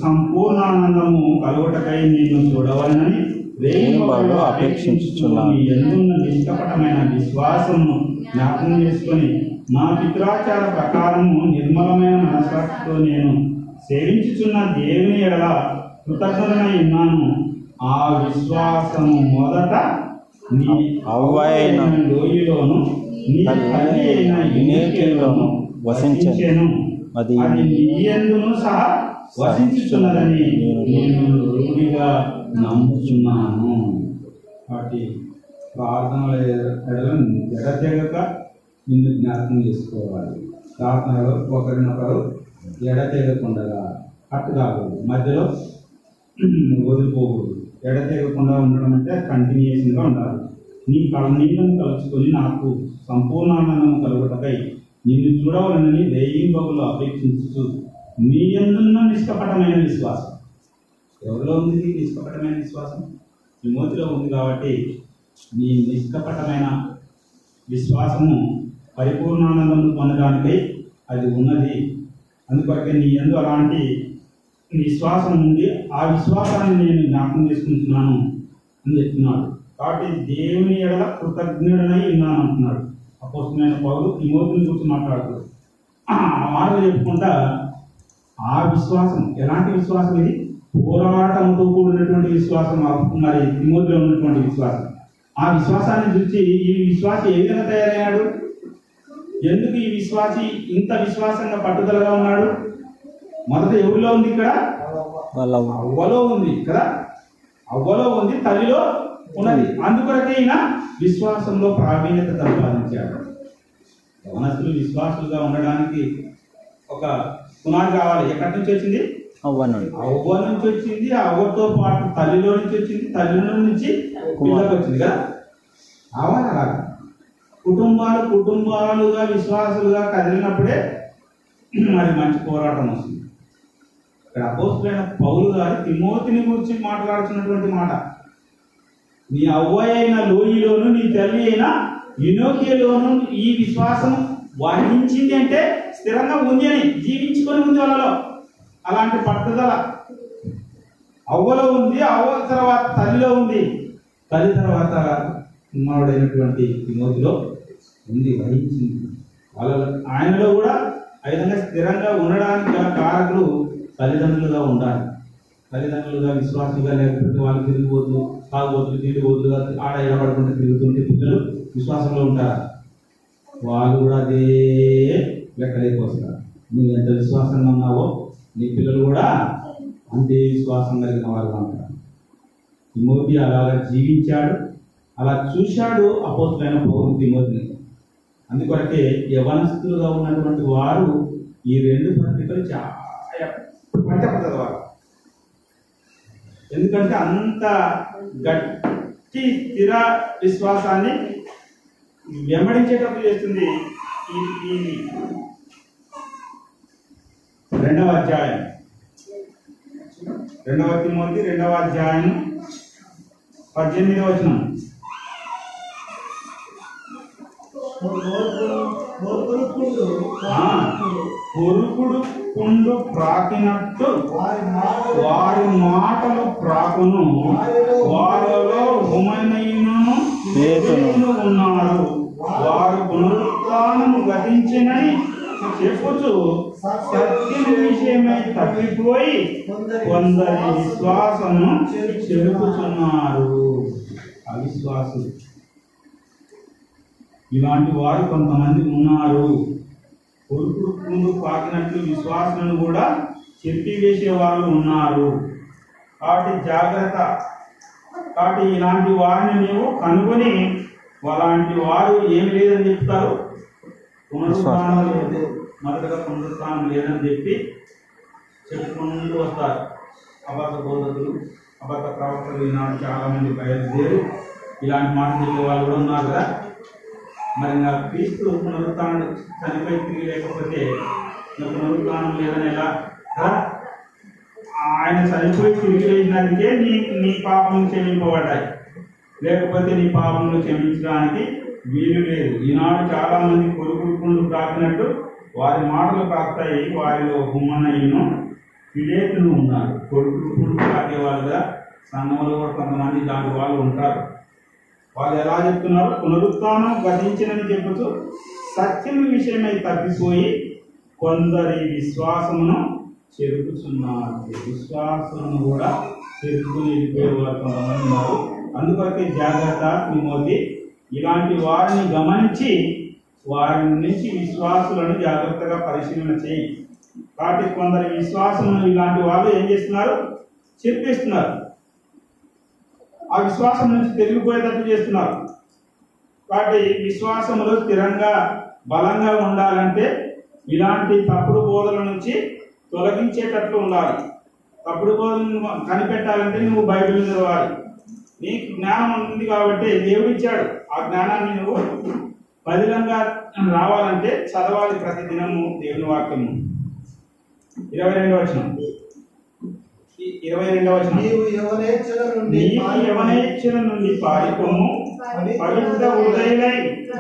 సంపూర్ణ ఆనందము కలుగుటకై నేను చూడవలనని రేయింబవళ్ళు అపేక్షించుచున్నాను. నీ ఎందున్న నిష్కపటమైన విశ్వాసము జ్ఞాపకం చేసుకొని నా పిత్రాచార ప్రకారము నిర్మలమైన మనసాక్షితో నేను సేవించుచున్న దేవుని ఎడల కృతజ్ఞతనై ఉన్నాను. ఆ విశ్వాసము మొదట నీ అవ్వయైన లోయలోను నీ తల్లి అయిన యునికేలోను వసించెను. అది నీ యందును సహా వసించుచున్నదని నేను రూఢిగా నమ్ముచున్నాను. కాబట్టి ప్రార్థనల ఎడలను ఎడతెగక నిన్ను జ్ఞాపకం చేసుకోవాలి. ప్రార్థనలో ఒకరినొకరు ఎడతెగకుండగా. అట్టు కాకూడదు. మధ్యలో వదిలిపోకూడదు. ఎడతెగకుండా ఉండడం అంటే కంటిన్యూషన్గా ఉండాలి. నీ కళ్ళనీళ్ళను కలుసుకొని నాకు సంపూర్ణ ఆనందం కలుగుటకై నిన్ను చూడవలనని దయ్యింబగులు అపేక్షించు నీ ఎందున్న నిష్కపటమైన విశ్వాసం. ఎవరిలో ఉంది నిష్కపటమైన విశ్వాసం? విమోతిలో ఉంది కాబట్టి నీ నిష్కపటమైన విశ్వాసము పరిపూర్ణానందం పొందడానికై అది ఉన్నది. అందుకొరకే నీ ఎందు అలాంటి విశ్వాసం ఉంది ఆ విశ్వాసాన్ని నేను జ్ఞాపకం చేసుకుంటున్నాను అని చెప్తున్నాడు. కాబట్టి దేవుని ఎడల కృతజ్ఞుడనై ఉన్నాను అంటున్నాడు అపోస్తున్న పౌరు విమోతిని గురించి మాట్లాడుతాడు ఆ మాటలు చెప్పుకుంటా ఆ విశ్వాసం ఎలాంటి విశ్వాసం ఇది? పోరాటంతో కూడినటువంటి విశ్వాసం మరి తిమోతిలో ఉన్నటువంటి విశ్వాసం. ఆ విశ్వాసాన్ని చూసి ఈ విశ్వాసి ఏ విధంగా తయారయ్యాడు? ఎందుకు ఈ విశ్వాసి ఇంత విశ్వాసంగా పట్టుదలగా ఉన్నాడు? మొదట ఎవరిలో ఉంది ఇక్కడ? అవ్వలో ఉంది కదా అవ్వలో ఉంది తల్లిలో ఉన్నది. అందుకొరకే ఈయన విశ్వాసంలో ప్రావీణ్యత సంపాదించాడు. యవనస్తులు విశ్వాసులుగా ఉండడానికి ఒక పునాది కావాలి. ఎక్కడి నుంచి వచ్చింది? అవ్వనుండి. అవ్వ నుంచి వచ్చింది అవ్వతో పాటు తల్లిలో నుంచి వచ్చింది తల్లిలో నుంచి పిల్లకి వచ్చింది కదా? కుటుంబాలు కుటుంబాలుగా విశ్వాసులుగా కదిలినప్పుడే మరి మంచి పోరాటం వస్తుంది. ఇక్కడ అపోస్తులైన పౌలు గారు తిమోతిని గురించి మాట్లాడుతున్నటువంటి మాట. నీ అవ్వ అయిన లోయలోను నీ తల్లి అయిన యునోకియలోను ఈ విశ్వాసం వహించింది అంటే స్థిరంగా ఉంది అని జీవించుకొని ఉంది వాళ్ళలో. అలాంటి పట్టుదల. అవ్వలో ఉంది అవ్వ తర్వాత తల్లిలో ఉంది. తల్లి తర్వాత కుమారుడైనటువంటి తిమోతిలో ఉంది వహించింది. వాళ్ళ ఆయనలో కూడా ఆ విధంగా స్థిరంగా ఉండడానికి గల కారకులు తల్లిదండ్రులుగా ఉండాలి. తల్లిదండ్రులుగా విశ్వాసంగా లేకపోతే వాళ్ళు తిరిగిపోతు తాగుబోతులు తిరిగిపోతులుగా ఆడ ఎడబడుకుంటూ తిరుగుతుంటే పిల్లలు విశ్వాసంలో ఉంటారు? వాళ్ళు కూడా అదే లెక్కలేకొస్తారు నువ్వు ఎంత విశ్వాసంగా ఉన్నావో నీ పిల్లలు కూడా అంతే విశ్వాసం కలిగిన వాళ్ళు అంటారు తిమోతి అలాగా జీవించాడు అలా చూశాడు అపోతులైన పౌరు తిమోతిని. అందుకొరకే యవనస్తులుగా ఉన్నటువంటి వారు ఈ రెండు పత్రికలు చాలా చదవాలి ఎందుకంటే అంత గట్టి స్థిర విశ్వాసాన్ని వెంబడించేటప్పుడు చేస్తుంది ఈ రెండవ అధ్యాయం. రెండవ తిమోతి రెండవ అధ్యాయం పద్దెనిమిదవ వచనం. ఆ, కొరుకుడు కుండు ప్రాకినట్టు వారి మాటలు ప్రాకును. వారిలో హుమనైనను పేతును. ఉన్నారు వారు పునరుత్నము గతించినని చెప్పుచు సత్యం విషయమై తప్పిపోయి కొందరి విశ్వాసము చెరుపుచున్నారు. అవిశ్వాసులు. ఇలాంటి వారు కొంతమంది ఉన్నారు. కొడుకుడు ముందు పాకినట్లు విశ్వాసులను కూడా చెప్పివేసే వాళ్ళు ఉన్నారు. కాబట్టి జాగ్రత్త. కాబట్టి ఇలాంటి వారిని నీవు కనుగొని అలాంటి వారు ఏమి లేదని చెప్తారు? పునరుత్థానం లేదు. మొదటగా పునరుత్నం లేదని చెప్పి చెప్పుకుంటూ వస్తారు. అబద్ధ బోధకులు అబద్ధ ప్రవర్తలు ఈనాడు చాలామంది బయలుదేరు ఇలాంటి మాట చెప్పే వాళ్ళు కూడా ఉన్నారు కదా. మరి నా క్రీస్తు పునరుత్నం చనిపోయి తిరిగి లేకపోతే నా పునరుత్థానం లేదని ఎలా? ఆయన చనిపోయి తిరిగి లేచినందుకే నీ నీ పాపం క్షమింపబడ్డాయి. లేకపోతే నీ పాపములు క్షమించడానికి వీలు లేదు. ఈనాడు చాలామంది కొడుకుంటూ కొరుకుంటూ ప్రాకినట్టు వారి మాటలు కాస్తాయి వారిలో హుమ్మనయ్యను విలేతులు ఉన్నారు. కొడుకులు ప్రాకే వాళ్ళుగా సంఘంలో కూడా కొంతమంది దాని వాళ్ళు ఉంటారు. వాళ్ళు ఎలా చెప్తున్నారు? పునరుత్నం గతించినని చెబుతూ సత్యం విషయమై తప్పిపోయి కొందరి విశ్వాసమును చెరుకుతున్నారు. విశ్వాసమును కూడా చెరుపుకుని వెళ్ళిపోయే కొంతమంది ఉన్నారు. అందుకొరకే జాగ్రత్త తిమోతి ఇలాంటి వారిని గమనించి వారి నుంచి విశ్వాసులను జాగ్రత్తగా పరిశీలన చేయి. కాబట్టి కొందరి విశ్వాసములను ఇలాంటి వాళ్ళు ఏం చేస్తున్నారు? చెప్పేస్తున్నారు ఆ విశ్వాసం నుంచి తిరిగిపోయేటట్టు చేస్తున్నారు. కాబట్టి విశ్వాసంలో స్థిరంగా బలంగా ఉండాలంటే ఇలాంటి తప్పుడు బోధల నుంచి తొలగించేటట్లు ఉండాలి. తప్పుడు బోధలను కనిపెట్టాలంటే నువ్వు బైబిల్ చదవాలి నీకు జ్ఞానం ఉంది కాబట్టి దేవుడిచ్చాడు ఆ జ్ఞానాన్ని నువ్వు బదిలంగా రావాలంటే చదవాలి ప్రతి దినము దేవుని వాక్యము. ఇరవై రెండవ వచనం. ఇరవై రెండవ వచనం. నీవు యవనేచ్ఛల నుండి యవనేచ్ఛల నుండి పారిపోము. పవిత్ర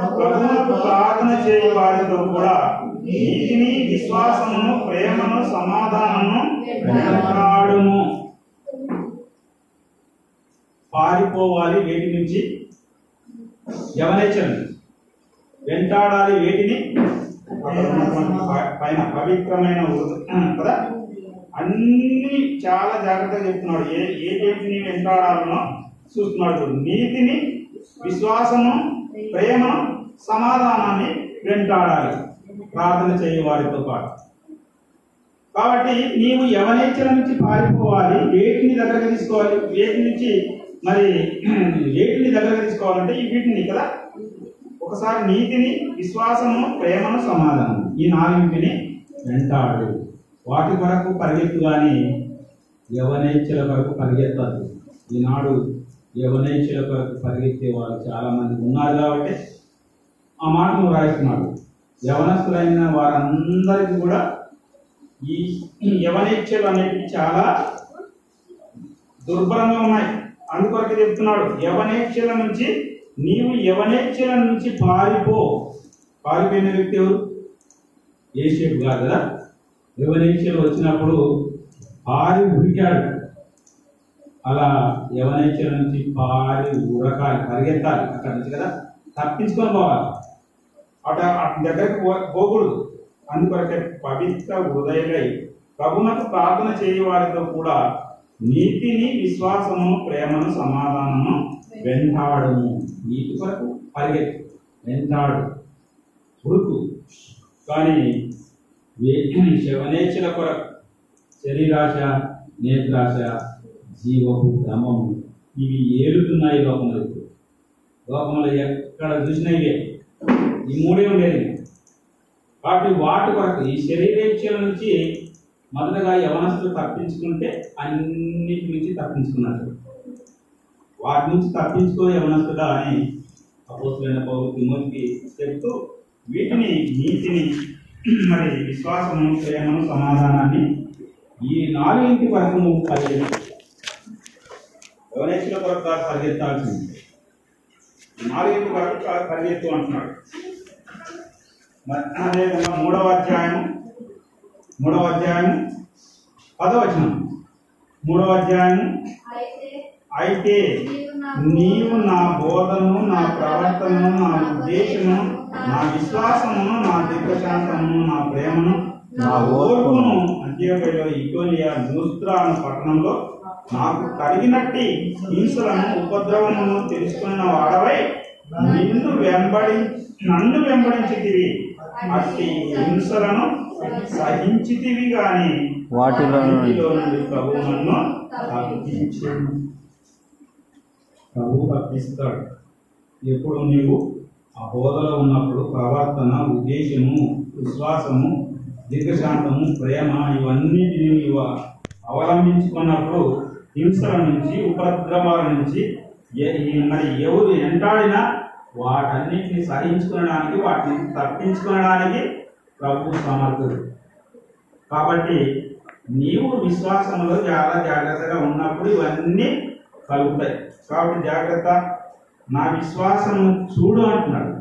ప్రభువుకు ప్రార్థన చేయ వారితో కూడా నీతిని విశ్వాసమును ప్రేమను సమాధానమును వెంటాడుము. పారిపోవాలి వేటి నుంచి? యవనేచ్ఛల నుంచి వెంటాడాలి వేటిని పైన పవిత్రమైన కదా? అన్ని చాలా జాగ్రత్తగా చెప్తున్నాడు. ఏ ఏ వేటిని వెంటాడాలనో చూస్తున్నాడు నీతిని విశ్వాసము ప్రేమ సమాధానాన్ని వెంటాడాలి. ప్రార్థన చేయ వారితో పాటు. కాబట్టి నీవు యవనేచ్చల నుంచి పారిపోవాలి? వేటిని దగ్గరకు తీసుకోవాలి? వేటి నుంచి? మరి వేటిని దగ్గరకు తీసుకోవాలంటే ఈ వీటిని కదా ఒకసారి నీతిని విశ్వాసము ప్రేమను సమాధానం ఈ నాలుగింటిని వెంటాడు. వాటి కొరకు పరిగెత్తు కానీ యవనేచ్ఛల కొరకు పరిగెత్తదు. ఈనాడు యవనేచ్ఛల కొరకు పరిగెత్తే వాళ్ళు చాలామంది ఉన్నారు కాబట్టి ఆ మాట నువ్వు రాయిస్తున్నాడు యవనస్తులైన వారందరికీ కూడా ఈ ఈ యవనేచ్ఛలు అనేవి చాలా దుర్భరంగా ఉన్నాయి. అందుకొరకు చెప్తున్నాడు యవనేచ్ఛల నుంచి నీవు యవనేచ్ఛల నుంచి పారిపో. పారిపోయిన వ్యక్తి ఎవరు? ఏషేపు కాదు కదా? యవనేచ్ఛలు వచ్చినప్పుడు పారి ఉరికాడు. అలా యవనేచ్ఛల నుంచి పారి ఉరకాలి పరిగెత్తాలి అక్కడ నుంచి కదా? తప్పించుకొని పోవాలి. అట అటు దగ్గరకు పోకూడదు. అందుకొరకే పవిత్ర హృదయలై ప్రభునకు ప్రార్థన చేయవారితో కూడా నీతిని విశ్వాసము ప్రేమను సమాధానము వెంటాడము నీటి కొరకు పరిగెత్తు. వెంటాడు ఉడుకు కానీ వే- కొరకు శరీరాశ నేత్రాశ జీవపు భ్రమము ఇవి ఏలుతున్నాయి లోకంలో ఇప్పుడు. లోకంలో ఎక్కడ చూసినా ఇవే. ఈ మూడే ఉండేది. కాబట్టి వాటి కొరకు ఈ శరీరేచ్ఛల నుంచి మొదటగా యవనస్తులు తప్పించుకుంటే అన్నిటి నుంచి తప్పించుకున్నారు. వాటి నుంచి తప్పించుకో యవనస్తుడా అని అపోతులైన పౌరు తిమోతికి చెప్తూ వీటిని నీతిని మరి విశ్వాసము ప్రేమను సమాధానాన్ని ఈ నాలుగింటి వరకు నువ్వు పరిగెత్తు యవనేచ్ఛల కొరకు కాదు పరిగెత్తాల్సింది. నాలుగింటి వరకు కాదు పరిగెత్తు అంటున్నాడు. మరి అదేవిధంగా మూడవ అధ్యాయం మూడవ అధ్యాయం పదవచనం మూడవ అధ్యాయం అయితే నీవు నా బోధను నా ప్రవర్తనను నా ఉద్దేశమును నా విశ్వాసమును నా దీర్ఘశాంతమును నా ప్రేమను నా ఓర్పును అంత్యోపయలో ఇటోలియా నూస్త్రా అన్న పట్టణంలో నాకు కలిగినట్టి హింసలను ఉపద్రవమును తెలుసుకున్న వాడవై నిన్ను వెంబడి నన్ను వెంబడించితివి. అట్టి హింసలను సహించితివి గాని వాటిలో నుండి- ప్రభు నన్ను తప్పించును ప్రభు తప్పిస్తాడు ఎప్పుడు నీవు ఆ బోధలో ఉన్నప్పుడు ప్రవర్తన ఉద్దేశము విశ్వాసము దీర్ఘశాంతము ప్రేమ ఇవన్నిటిని నీవు అవలంబించుకున్నప్పుడు హింసల నుంచి ఉపద్రవాల నుంచి మరి ఎవరు ఎంటాడినా వాటన్నిటిని సహించుకునడానికి వాటిని తప్పించుకోవడానికి ప్రభు సమర్థుడు. కాబట్టి నీవు విశ్వాసంలో చాలా జాగ్రత్తగా ఉన్నప్పుడు ఇవన్నీ కలుగుతాయి. కాబట్టి జాగ్రత్త. నా విశ్వాసం చూడు అంటున్నాడు.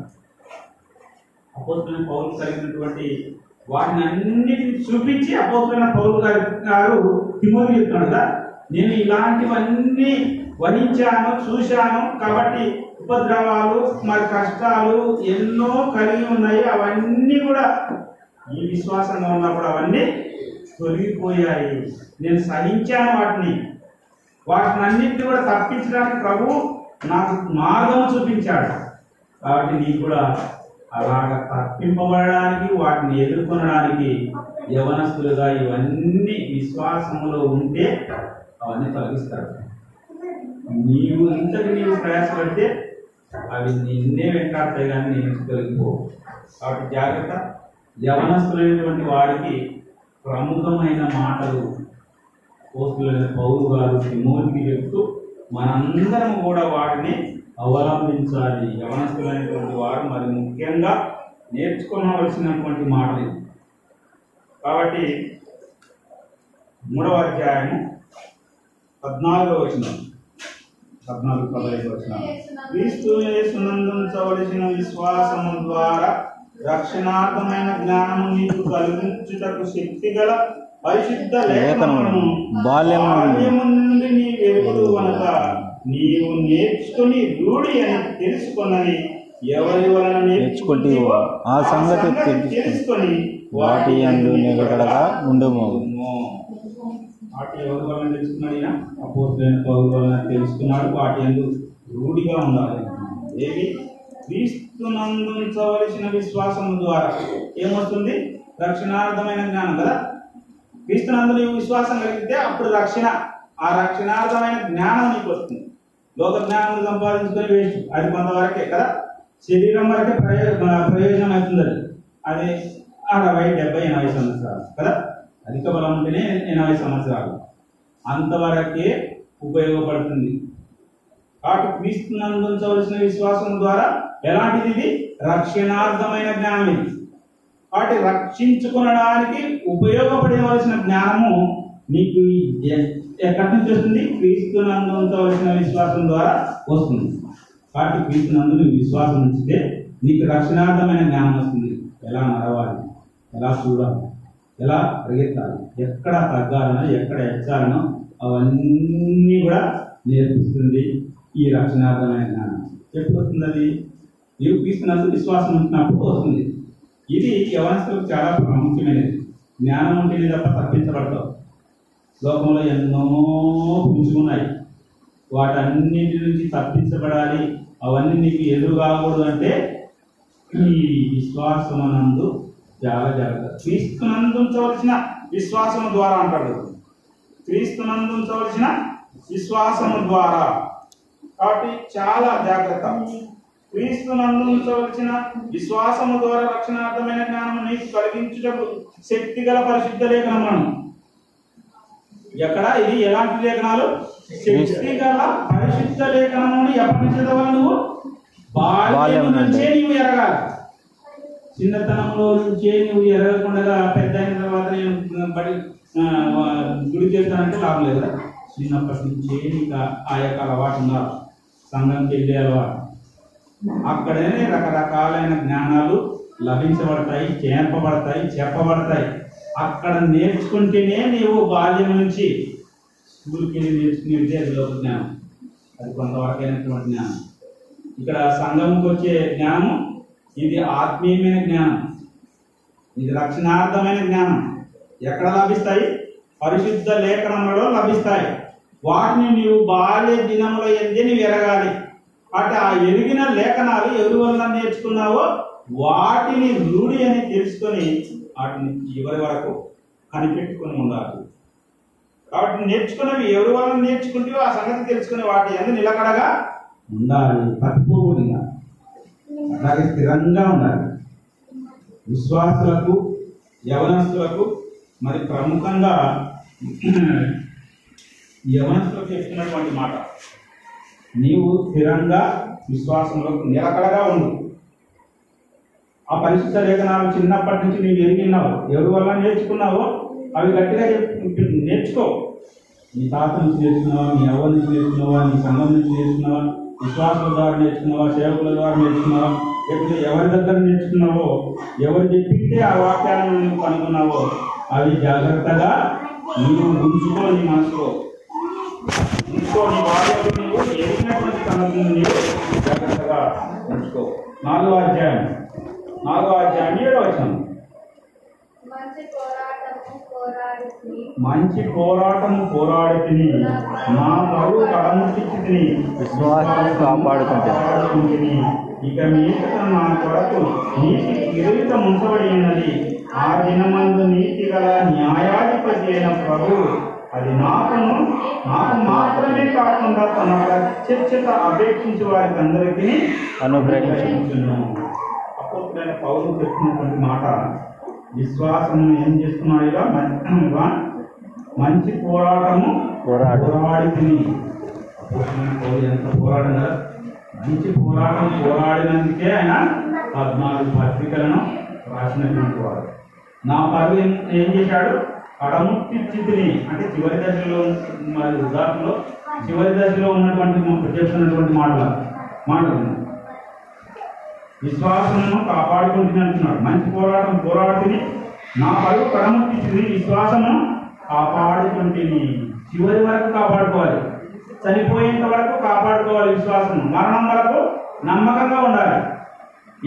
అపోతున్న పౌరులు కలిగినటువంటి వాటిని అన్నిటిని చూపించి అపోతున్న పౌరులు గారు గారు తిమోరు చెప్తున్నాడు కదా నేను ఇలాంటివన్నీ వహించాను చూశాను కాబట్టి ఉపద్రవాలు మరి కష్టాలు ఎన్నో కలిగి ఉన్నాయి. అవన్నీ కూడా ఈ విశ్వాసంగా ఉన్నప్పుడు అవన్నీ తొలగిపోయాయి. నేను సహించాను వాటిని. వాటిని అన్నింటినీ కూడా తప్పించడానికి ప్రభు నాకు మార్గం చూపించాడు. కాబట్టి నీకు కూడా అలాగ తప్పింపబడడానికి వాటిని ఎదుర్కొనడానికి యవనస్తులుగా ఇవన్నీ విశ్వాసములో ఉంటే అవన్నీ తొలగిస్తాడు. నీవు ఇంతకు నీవు ప్రయాసపడితే అవి నిన్నే వెంటాడతాయి కానీ నేను తొలగిపో కాబట్టి జాగ్రత్త. యవనస్తులైనటువంటి వాడికి ప్రముఖమైన మాటలు పోస్తులైన పౌరు గారు తిమోతికి చెప్తూ మనందరం కూడా వాటిని అవలంబించాలి. యవనస్తులైనటువంటి వారు మరి ముఖ్యంగా నేర్చుకోవలసినటువంటి మాటలు కాబట్టి మూడవ అధ్యాయము పద్నాలుగో వచనం. పద్నాలుగు పదహైదు వచ్చిన క్రీస్తు యేసునందుంచవలసిన విశ్వాసము ద్వారా రక్షణార్థమైన జ్ఞానము నీకు కలిగించుటకు శక్తి గల లేఖనములను బాల్యము నుండి నీవు నేర్చుకుని రూఢి అని తెలుసుకొనని ఎవరి వలన నేర్చుకుంటివో ఆ సంగతి తెలుసుకొని వాటి నిలకడగా ఉండుము. వాటి ఎవరి వలన తెలుసుకున్నాడు అపోతులైన పౌరుల వలన తెలుసుకున్నాడు. వాటి ఎందు రూఢిగా ఉండాలి. ఏవి క్రీస్తునందుంచవలసిన విశ్వాసం ద్వారా. ఏమొస్తుంది? రక్షణార్థమైన జ్ఞానం కదా. క్రీస్తునందు నీవు విశ్వాసం కలిగితే అప్పుడు రక్షణ ఆ రక్షణార్థమైన జ్ఞానం నీకు వస్తుంది. లోక జ్ఞానం సంపాదించుకొని వేస్ట్. అది కొంతవరకే కదా? శరీరం వరకే ప్రయో ప్రయోజనం అవుతుంది అది అది అరవై డెబ్బై ఎనభై సంవత్సరాలు కదా? అధిక బలం ఉంటేనే ఎనభై సంవత్సరాలు. అంతవరకే ఉపయోగపడుతుంది. కాబట్టి క్రీస్తునందు ఉంచవలసిన విశ్వాసం ద్వారా ఎలాంటిది ఇది? రక్షణార్థమైన జ్ఞానం ఇది. వాటి రక్షించుకునడానికి ఉపయోగపడేవలసిన జ్ఞానము నీకు ఎ- ఎక్కడి నుంచి వస్తుంది? క్రీస్తునందు వచ్చిన విశ్వాసం ద్వారా వస్తుంది. కాబట్టి క్రీస్తునందు నువ్వు విశ్వాసం ఉంచితే నీకు రక్షణార్థమైన జ్ఞానం వస్తుంది. ఎలా నడవాలి? ఎలా చూడాలి? ఎలా పరిగెత్తాలి? ఎక్కడ తగ్గాలనో ఎక్కడ ఎచ్చాలనో అవన్నీ కూడా నేర్పిస్తుంది ఈ రక్షణార్థమైన జ్ఞానం. ఎప్పుడు వస్తుంది అది? నీవు క్రీస్తునందు విశ్వాసం ఉంచినప్పుడు వస్తుంది. ఇది యవనస్తులకు చాలా ప్రాముఖ్యమైనది. జ్ఞానం ఉంటేనే తప్ప తప్పించబడతావు. లోకంలో ఎన్నో పుంజుకున్నాయి వాటన్నింటి నుంచి తప్పించబడాలి. అవన్నీ నీకు ఎదురు కాకూడదు అంటే ఈ విశ్వాసమునందు చాలా జాగ్రత్త. క్రీస్తునందు ఉంచవలసిన విశ్వాసము ద్వారా అంటాడు. క్రీస్తునందు ఉంచవలసిన విశ్వాసము ద్వారా. కాబట్టి చాలా జాగ్రత్త. క్రీస్తునందు ఉంచవలసిన విశ్వాసము ద్వారా రక్షణార్థమైన జ్ఞానము నీకు కలిగించుటకు శక్తి గల పరిశుద్ధ లేఖనములను. ఎక్కడ? ఇది ఎలాంటి లేఖనాలు? శక్తి గల పరిశుద్ధ లేఖనమును ఎప్పటి చదవాలి నువ్వు? బాల్యం. నుంచే నీవు ఎరగాలి. చిన్నతనంలో నుంచే నువ్వు ఎరగకుండా పెద్ద అయిన తర్వాత నేను బడి గుడికి వెళ్తానంటే లాభం లేదు? చిన్నప్పటి నుంచే నీకు ఆ- ఆ యొక్క అలవాటు ఉన్నారు సంఘంకి వెళ్ళే అలవాటు అక్కడనే రకరకాలైన జ్ఞానాలు లభించబడతాయి చేర్పబడతాయి చెప్పబడతాయి. అక్కడ నేర్చుకుంటేనే నీవు బాల్యం నుంచి స్కూల్కి వెళ్ళి నేర్చుకునేది అది లోక జ్ఞానం. అది కొంతవరకైనటువంటి జ్ఞానం. ఇక్కడ సంఘంకి వచ్చే జ్ఞానం ఇది ఆత్మీయమైన జ్ఞానం. ఇది రక్షణార్థమైన జ్ఞానం. ఎక్కడ లభిస్తాయి? పరిశుద్ధ లేఖనంలో లభిస్తాయి. వాటిని నీవు బాల్య దినముల ఎందే నీవు ఎరగాలి. అంటే ఆ ఎరిగిన లేఖనాలు ఎవరి వల్ల నేర్చుకున్నావో వాటిని రూఢి అని తెలుసుకొని వాటిని చివరి వరకు కనిపెట్టుకొని ఉండాలి. కాబట్టి నేర్చుకున్నవి ఎవరి వల్ల నేర్చుకుంటే ఆ సంగతి తెలుసుకుని వాటి ఎందు నిలకడగా ఉండాలి. తప్పిపోకుండా అలాగే స్థిరంగా ఉండాలి. విశ్వాసులకు యవనస్తులకు మరి ప్రముఖంగా యవనస్తులకు చెప్తున్నటువంటి మాట. నీవు స్థిరంగా విశ్వాసంలో నిలకడగా ఉండు. ఆ పరిశుద్ధ లేఖనాలు చిన్నప్పటి నుంచి నీవు ఎరిగినావు ఎవరి వల్ల నేర్చుకున్నావో అవి గట్టిగా నేర్చుకో. నీ తాత నుంచి నేర్చుకున్నావా? నీ ఎవరి నుంచి నేర్చుకున్నావా? నీ సంఘం నుంచి నేర్చుకున్నావా? విశ్వాసుల ద్వారా నేర్చుకున్నావా? సేవకుల ద్వారా నేర్చుకున్నావా? లేకపోతే ఎవరి దగ్గర నేర్చుకున్నావో? ఎవరు చెప్పింటే ఆ వాక్యాలను నువ్వు కనుగొన్నావో? అవి జాగ్రత్తగా నీవు ఉంచుకో నీ మనసులో. ఉంచుకో నీ బాధ్యత జాగ్రత్తగా ఉంచుకో నాలుగో అధ్యాయం నాలుగో అధ్యాయం ఏడో మంచి పోరాటము పోరాడుతుంది నా పరువు కడముట్టించి తిని విశ్వాసం కాపాడుకుంటే. ఇక మీదట నా కొరకు నీతి కిరీటం ఉంచబడి ఉన్నది ఆ దినమందు నీతి గల న్యాయాధిపతి అయిన ప్రభు అది నాకును నాకు మాత్రమే కాకుండా తన ప్రత్యక్షత అపేక్షించే వారికి అందరికీ అనుగ్రహించు. అపోస్తులైన పౌరులు చెప్పినటువంటి మాట విశ్వాసం ఏం చేస్తున్నాడు ఇలా? మంచి పోరాటము పోరాడు. ఎంత పోరాటం కదా మంచి పోరాటం పోరాడినందుకే ఆయన పద్నాలుగు పత్రికలను రాసినటువంటి వాడు నా పరువు ఏం చేశాడు? కడముట్టి స్థితిని అంటే చివరి దశలో మరి ఉదాహరణలో చివరి దశలో ఉన్నటువంటి చెప్తున్నటువంటి మాటలు. మాటలు. విశ్వాసమును అంటున్నాడు. మంచి పోరాటం పోరాడుతుంది నా పరువు కడముట్టించింది విశ్వాసము కాపాడుకుంటుంది చివరి వరకు కాపాడుకోవాలి. చనిపోయేంత వరకు కాపాడుకోవాలి విశ్వాసం మరణం వరకు నమ్మకంగా ఉండాలి.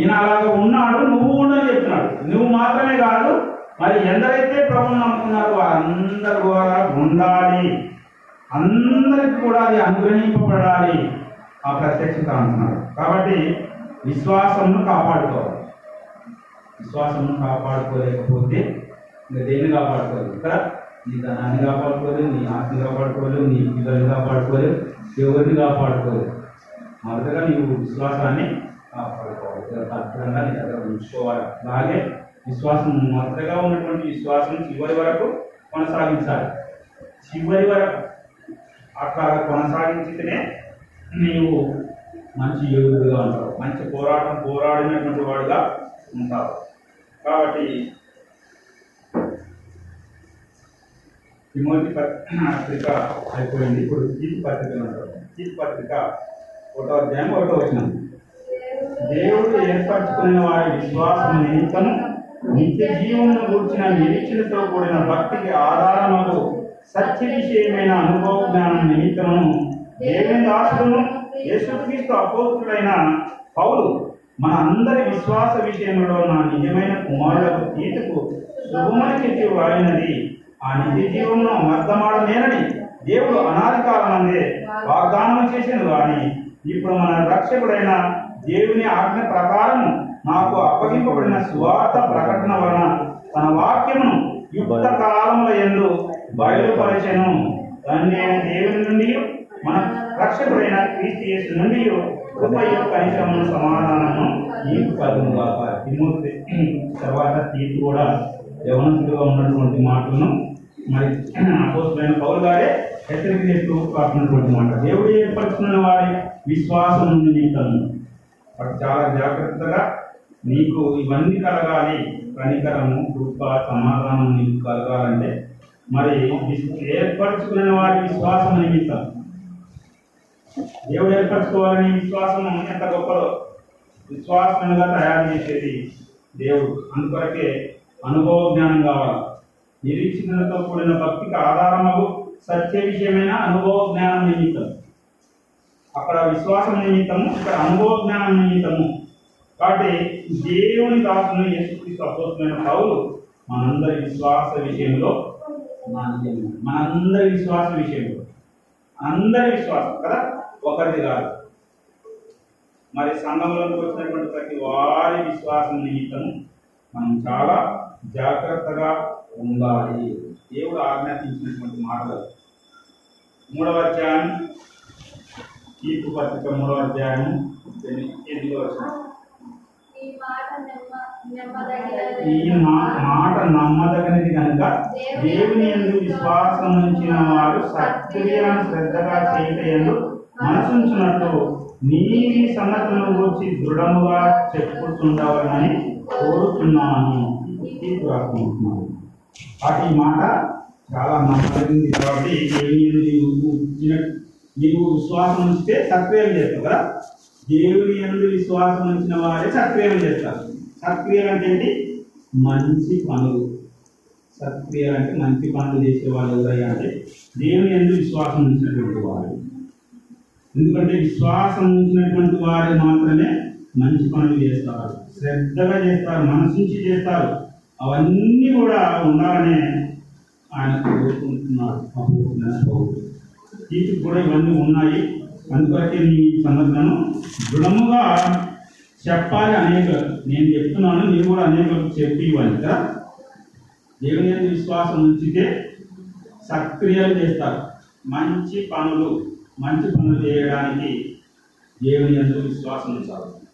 ఈయన అలాగ ఉన్నాడు నువ్వు ఉండని చెప్తున్నాడు. నువ్వు మాత్రమే కాదు మరి ఎందరైతే ప్రభుని నమ్ముకున్నారో వారందరూ కూడా ఉండాలి. అందరికి కూడా అది అనుగ్రహింపబడాలి. ఆ ప్రత్యక్షత అంటున్నారు. కాబట్టి విశ్వాసమును కాపాడుకోవాలి. విశ్వాసమును కాపాడుకోలేకపోతే ఇంకా దేన్ని కాపాడుకోలేదు కదా నీ ధనాన్ని కాపాడుకోలేదు నీ ఆస్తిని కాపాడుకోలేదు నీ పిల్లల్ని కాపాడుకోలేదు ఎవరిని కాపాడుకోలేదు. మొదటగా నీవు విశ్వాసాన్ని కాపాడుకోవాలి. భద్రంగా నీ దగ్గర ఉంచుకోవాలి. అలాగే విశ్వాసం మొదటగా ఉన్నటువంటి విశ్వాసం చివరి వరకు కొనసాగించాలి. చివరి వరకు అట్లా కొనసాగించితేనే నీవు మంచి యోగుడుగా ఉంటావు. మంచి పోరాటం పోరాడినటువంటి వాడుగా ఉంటావు. కాబట్టి తిమోతి పత్రిక అయిపోయింది. ఇప్పుడు తీపి పత్రిక ఉంటారు తీపి పత్రిక ఒకటో అధ్యాయం ఒకటో వచ్చిన దేవుడు ఏర్పరచుకున్న వారి విశ్వాసం నిమిత్తము నిత్య జీవమును కూర్చిన నిరీక్షణతో కూడిన భక్తికి ఆధారముకు సత్య విషయమైన అనుభవ జ్ఞానం నిమిత్తము దేవుని యేసుక్రీస్తు అపోతుడైన పౌలు మన అందరి విశ్వాస విషయంలో నా నిజమైన కుమారులకు తీతుకు శుభమని చెప్పి వాడినది ఆ నిత్య జీవనం అమర్థమాడనేనని దేవుడు అనాది కాలమందే వాగ్దానం చేసిన వాని ఇప్పుడు మన రక్షకుడైన దేవుని ఆజ్ఞ ప్రకారం నాకు అప్పగింపబడిన సువార్త ప్రకటన వలన తన వాక్యమును యుక్త కాలముల ఎందు బయలుపరచెను. దాన్ని ఆయన దేవుని నుండి మన రక్షకుడైన క్రీస్తు యేసు నుండి కృపయు కనికరమును సమాధానము నీకు కలుగును గాక. తిమోతి తర్వాత తీర్పు కూడా యవనస్తుడుగా ఉన్నటువంటి మాటలను మరి అపోస్తులైన పౌరు గారే హెచ్చరిక చేస్తూ కాకున్నటువంటి మాట. దేవుడు ఏర్పరుచుకున్న వారి విశ్వాసం నిమిత్తము చాలా జాగ్రత్తగా నీకు ఇవన్నీ కలగాలి. కనికరము కృప సమాధానం నీకు కలగాలంటే మరి ఏర్పరచుకున్న వారి విశ్వాసం నిమిత్తం దేవుడు ఏర్పరచుకోవాలని విశ్వాసం ఎంత గొప్పలో విశ్వాసంగా తయారు చేసేది దేవుడు. అందుకొరకే అనుభవ జ్ఞానం కావాలి. నిరీక్షణతో కూడిన భక్తికి ఆధారమగు సత్య విషయమైన అనుభవ జ్ఞానం నిమిత్తం. అక్కడ విశ్వాసం నిమిత్తము ఇక్కడ అనుభవ జ్ఞానం నిమిత్తము. కాబట్టి దేవుని దాసును యేసుక్రీస్తు అపోస్తులైన పౌలు మనందరి విశ్వాస విషయంలో మనందరి విశ్వాస విషయంలో. అందరి విశ్వాసం కదా? ఒకరిది కాదు. మరి సంఘంలోకి వచ్చినటువంటి ప్రతి వారి విశ్వాసం నిమిత్తము మనం చాలా జాగ్రత్తగా ఉండాలి. దేవుడు ఆజ్ఞాపించినటువంటి మాటలు. మూడవ అధ్యాయం తీర్పు పత్రిక మూడవ అధ్యాయం ఎన్ని- వచ్చిన ఈ మాట నెమ్మ నెమ్మదగినది. కనుక దేవుని ఎందు విశ్వాసం ఉంచిన వారు సత్క్రియలను శ్రద్ధగా చేయటందు మనసుంచినట్టు నీవి సంగతులను గురించి దృఢముగా చెప్పుతుండవాలని కోరుతున్నాను రాసుకుంటున్నాను కాబట్టి ఈ మాట చాలా నమ్మదగింది కాబట్టి దేవుని నీవు నీవు విశ్వాసం ఉంచితే సత్క్రియలు చేస్తావు కదా దేవుని అందు విశ్వాసం ఉంచిన వారే సత్క్రియలు చేస్తారు. సత్క్రియలు అంటే ఏంటి? మంచి పనులు. సత్క్రియలు అంటే మంచి పనులు చేసే వాళ్ళు ఎవరయ్యా అంటే దేవుని యందు విశ్వాసం ఉంచినటువంటి వారు ఎందుకంటే విశ్వాసం ఉంచినటువంటి వారు మాత్రమే మంచి పనులు చేస్తారు. శ్రద్ధగా చేస్తారు మనసుంచి చేస్తారు. అవన్నీ కూడా ఉండాలనే ఆయన కోరుకుంటున్నాడు. అప్పుడు ఇప్పుడు కూడా ఇవన్నీ ఉన్నాయి. అందుకొరకే నీ సంగతులను దృఢముగా చెప్పాలి అనేక. నేను చెప్తున్నాను నేను కూడా అనేకలకు చెప్పి ఇవ్వాలి కదా. దేవుని విశ్వాసం ఉంచితే సక్రియలు చేస్తారు. మంచి పనులు మంచి పనులు చేయడానికి దేవుని యందు విశ్వాసం ఉంచాలి.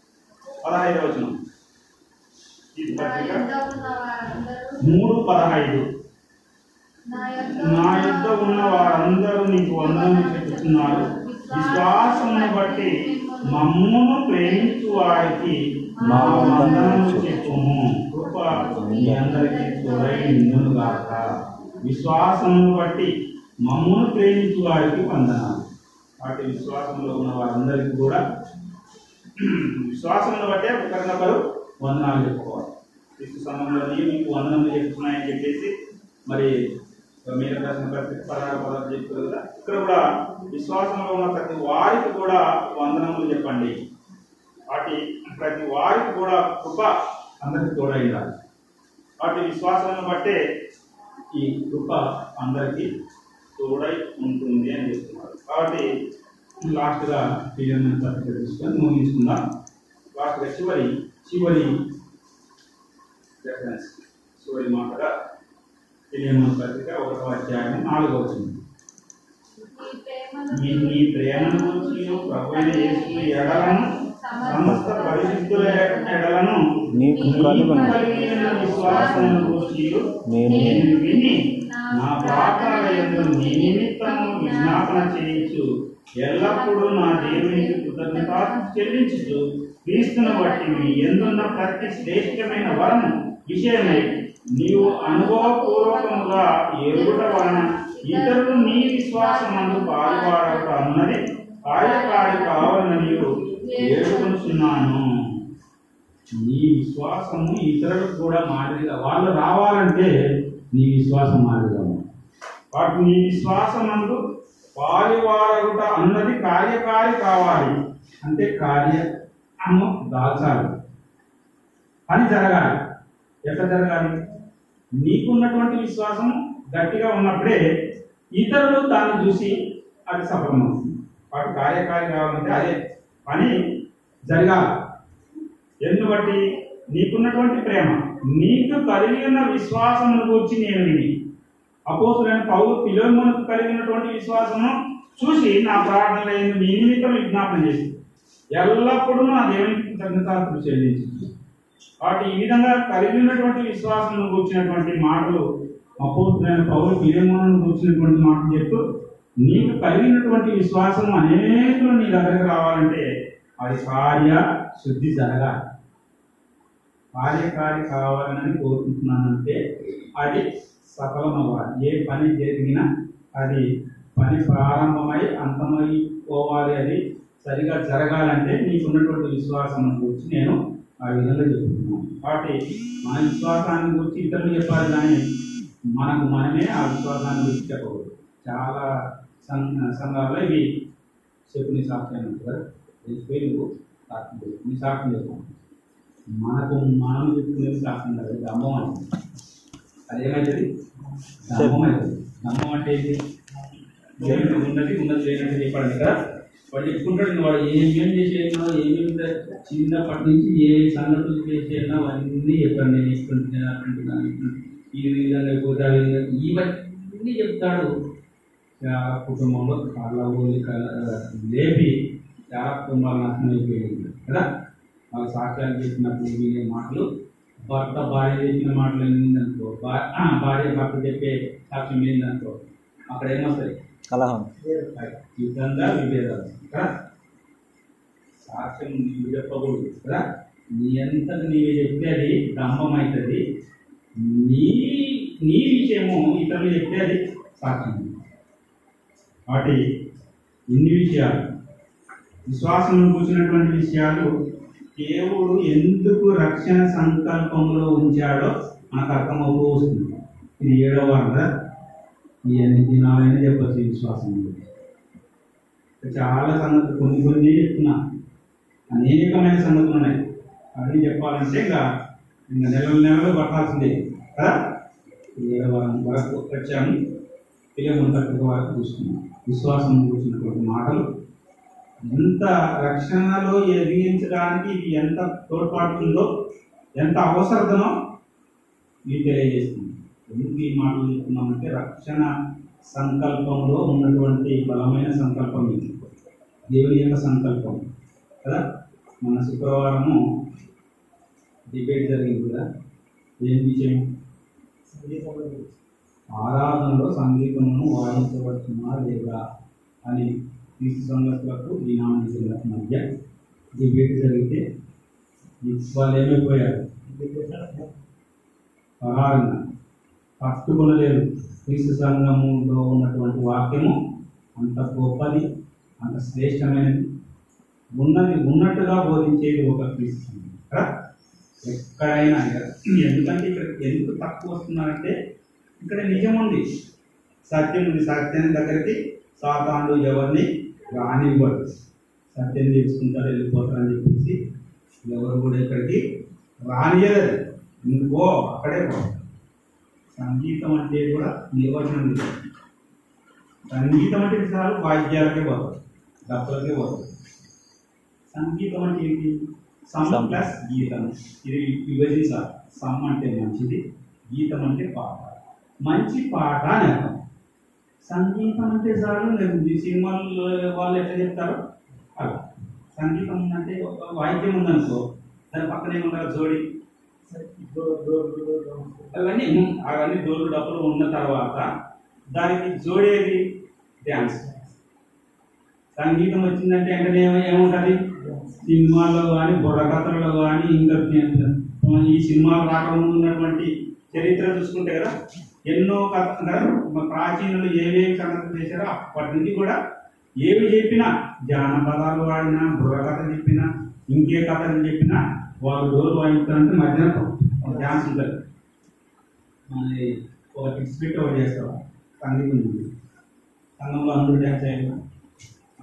పదహైదు వచనం. మూడు పదహైదు. నా యుద్ధ ఉన్న వారందరూ నీకు వందనము చెప్పుతున్నారు విశ్వాసమును బట్టి మమ్మును ప్రేమించు వారికి మా వందనము చెప్పుము. కృప మీ అందరికీ తోడై నిన్నును గాక. విశ్వాసమును బట్టి మమ్మును ప్రేమించు వారికి వందనాలు. వాటి విశ్వాసంలో ఉన్న వారందరికీ కూడా విశ్వాసమును బట్టే ఒకరినొకరు వందనాలు చెప్పుకోవాలి. క్రీస్తు సమయంలో నేను మీకు వందనం చెప్తున్నాయని చెప్పేసి మరి మీరు రాసిన ప్రతి పదహారు పదాలు చెప్పారు కదా ఇక్కడ కూడా విశ్వాసంలో ఉన్న ప్రతి వారికి కూడా వందనములు చెప్పండి వాటి ప్రతి వారికి కూడా కృప అందరికి తోడైండాలి వాటి విశ్వాసాన్ని బట్టే ఈ కృప అందరికీ తోడై ఉంటుంది అని చెప్తున్నారు కాబట్టి లాస్ట్గా క్లియర్మెంట్ తీసుకొని ముగించుకుందాం లాస్ట్గా చివరి చివరి రెఫరెన్స్ చివరి మాటగా తెలియని పత్రిక ఒకటో అధ్యాయం నాలుగో వచ్చింది. నీ ప్రేమను గురించి ప్రభువైన యేసు ఎడలను సమస్త పరిశుద్ధుల ఎడలను నీకు కలుగును విశ్వాసమును గురించి నేను విని నా ప్రార్థనలందు నీ నిమిత్తము విజ్ఞాపన చేయించు. ఎల్లప్పుడూ నా దేవునికి కృతజ్ఞత చెల్లించుతూ క్రీస్తును బట్టి మీ ఎందున్న ప్రతి శ్రేష్టమైన వరము విషయమై నీవు అనుభవపూర్వకముగా ఎరుగుట వలన ఇతరులు నీ విశ్వాసమందు పాల్పడక అన్నది కార్యకారి కావాలని నీవు నీ విశ్వాసము ఇతరులకు కూడా మాదిరిగా. వాళ్ళు రావాలంటే నీ విశ్వాసం మాదిరిగా వాటి నీ విశ్వాసమందు పాలివారగుట అన్నది కార్యకారి కావాలి. అంటే కార్యము దాల్చాలి. అని జరగాలి. ఎట్లా జరగాలి? నీకున్నటువంటి విశ్వాసం గట్టిగా ఉన్నప్పుడే ఇతరులు దాన్ని చూసి అది సఫలమవుతుంది. వాటి కార్యకారి కావాలంటే అదే పని జరగాలి. ఎందుకు బట్టి నీకున్నటువంటి ప్రేమ నీకు కలిగి ఉన్న విశ్వాసమును గురించి నేను విని అపోసులైన పౌరు పిలోమునకు కలిగినటువంటి విశ్వాసము చూసి నా ప్రార్థన మీ నిమిత్తం విజ్ఞాపన చేసి ఎల్లప్పుడూ నా దేవునికి కృతజ్ఞతలు చెల్లించింది వాటి ఈ విధంగా కలిగి ఉన్నటువంటి విశ్వాసం కూర్చున్నటువంటి మాటలు అపోతున్న పౌరు పిలిమోను కూర్చున్నటువంటి మాటలు చెప్తూ నీకు కలిగినటువంటి విశ్వాసం అనేకులు నీ దగ్గరకు రావాలంటే అది కార్య శుద్ధి జరగాలి. కార్యకారి కావాలని కోరుకుంటున్నానంటే అది సఫలమవ్వాలి. ఏ పని జరిగినా అది పని ప్రారంభమై అంతమైపోవాలి అది సరిగా జరగాలంటే నీకున్నటువంటి విశ్వాసం గురించి నేను ఆ విధంగా చెప్తున్నాను కాబట్టి మన విశ్వాసాన్ని గురించి ఇతరులు చెప్పాలి కానీ మనకు మనమే ఆ విశ్వాసాన్ని గురించి చెప్పకూడదు. చాలా సం- సంఘాల్లో ఇవి చెప్పు నీ సాక్ష్యం అంటారు. వెళ్ళిపోయి నువ్వు సాక్ష్యం చెప్పు నీ సాక్ష్యం చెప్పు. మనకు మనం చెప్పుకునేది సాక్ష్యం కాదు అది దమ్మం అంటే అదేమైతుంది దమ్మం అవుతుంది. దమ్మం అంటే ఏంటి? లేనిది ఉన్నది ఉన్నది లేనట్టు చెప్పాడు కదా. వాడు చెప్పుకుంటాడు వాడు ఏమేం చేసేనా ఏమేమి చిన్నప్పటి నుంచి ఏ సంగతులు చేసేనా అవన్నీ చెప్పాడు నేను ఇస్తుంటున్నాను అంటున్నాను ఈ విధంగా పోతే విధంగా ఇవన్నీ చెప్తాడు. ఆ కుటుంబంలో చాలా ఊరి లేపి ఆ కుటుంబాలు నాశనం అయిపోయింది కదా? వాళ్ళ సాక్ష్యాలు చెప్పినప్పుడు వినే మాటలు భర్త భార్య చెప్పిన మాటలు ఏందనుకో భార్య భర్త చెప్పే సాక్ష్యం ఏందనుకో అక్కడ ఏమొస్తాయి? కలహం. విధంగా విభేదాలు. సాక్ష్యం నీవు చెప్పకూడదు కదా? నీ అంతకు నీవే చెప్తే అది దంభం అవుతుంది నీ నీ విషయము ఇతరులు చెప్తే అది సాక్ష్యం. వాటి ఇన్ని విషయాలు. విశ్వాసం కూర్చున్నటువంటి విషయాలు దేవుడు ఎందుకు రక్షణ సంకల్పంలో ఉంచాడో మనకు అర్థమవుతూ వస్తుంది. ఇది ఏడవ వార్త ఇవన్నీ ఎన్ని దినాలైనా చెప్పచ్చు విశ్వాసం చాలా సంగతి కొన్ని కొన్ని చెప్తున్నా. అనేకమైన సంగతులు ఉన్నాయి. అవన్నీ చెప్పాలంటే ఇంకా ఇంకా నెలలు నెలలు పట్టాల్సిందే. కదా? ఈ వారం వరకు వచ్చాము. పిల్లలంతటి వరకు చూసుకున్నాం విశ్వాసం కూర్చున్నటువంటి మాటలు. ఎంత రక్షణలో ఎదిగించడానికి ఇది ఎంత తోడ్పడుతుందో ఎంత అవసరతనో ఇది తెలియజేస్తుంది ఎందుకు ఈ మాటలు చెప్తున్నామంటే రక్షణ సంకల్పంలో ఉన్నటువంటి బలమైన సంకల్పం ఇది. దేవుని యొక్క సంకల్పం. కదా? మన శుక్రవారము డిబేట్ జరిగింది కదా? ఏం విషయం? ఆరాధనలో సంగీతమును వాయించవచ్చునా లేదా అని క్రీస్తు సంగతులకు డినామినేషన్ల మధ్య డిబేట్ జరిగితే వాళ్ళు ఏమైపోయారు? పరారంగా. పట్టుకునలేరు క్రీస్తు సంఘములో ఉన్నటువంటి వాక్యము అంత గొప్పది అంత శ్రేష్టమైనది ఉన్నది ఉన్నట్టుగా బోధించేది ఒక క్రీస్తు సంఘం. ఎక్కడైనా ఎందుకంటే ఇక్కడ ఎందుకు తక్కువ వస్తున్నారంటే ఇక్కడ నిజం ఉంది. సత్యం ఉంది. సత్యం దగ్గరికి సాతానుడు ఎవరిని రానివ్వడు. సత్యం తీసుకుంటారు వెళ్ళిపోతారు అని చెప్పేసి ఎవరు కూడా ఇక్కడికి రానియలేదు నువ్వు అక్కడే పో. సంగీతం అంటే కూడా నిర్వచనం లేదు. సంగీతం అంటే చాలు వాద్యాలకే పోతారు డబ్బులకే పోతారు సంగీతం అంటే ఏంటి? సమ్. ప్లస్ గీతం. ఇది విభజించాలి. సమ్ అంటే మంచిది గీతం అంటే పాట. మంచి పాట అని అర్థం. సంగీతం అంటే చాలు లేదు సినిమాల్లో వాళ్ళు ఎట్లా చెప్తారు అలా సంగీతం అంటే ఒక వాయిద్యం ఉందనుకో దాని పక్కన ఏముంటారు జోడి. అవన్నీ అవన్నీ డోలు డబ్బులు ఉన్న తర్వాత దానికి జోడేది డ్యాన్స్. సంగీతం వచ్చిందంటే వెంటనే ఏముంటుంది? సినిమాల్లో కానీ బుర్రకథల్లో కానీ ఇంకా ఈ సినిమాలు రాకముందు ఉన్నటువంటి చరిత్ర చూసుకుంటే కదా ఎన్నో కథలు మన ప్రాచీనులు ఏమేమి సంగతి చేశారో అప్పటి నుంచి కూడా ఏమి చెప్పినా జానపదాలు వాడినా బుర్రకథ చెప్పినా ఇంకే కథలు చెప్పినా వాళ్ళు డోలు వాయించాలంటే మధ్యాహ్నం డ్యాన్స్ ఉంటుంది మనది ఒక కిడ్స్ బిట్ ఒకటి చేస్తాం. సంగీతం ఉంది. సంఘంలో అందరూ డ్యాన్స్ చేయాలి.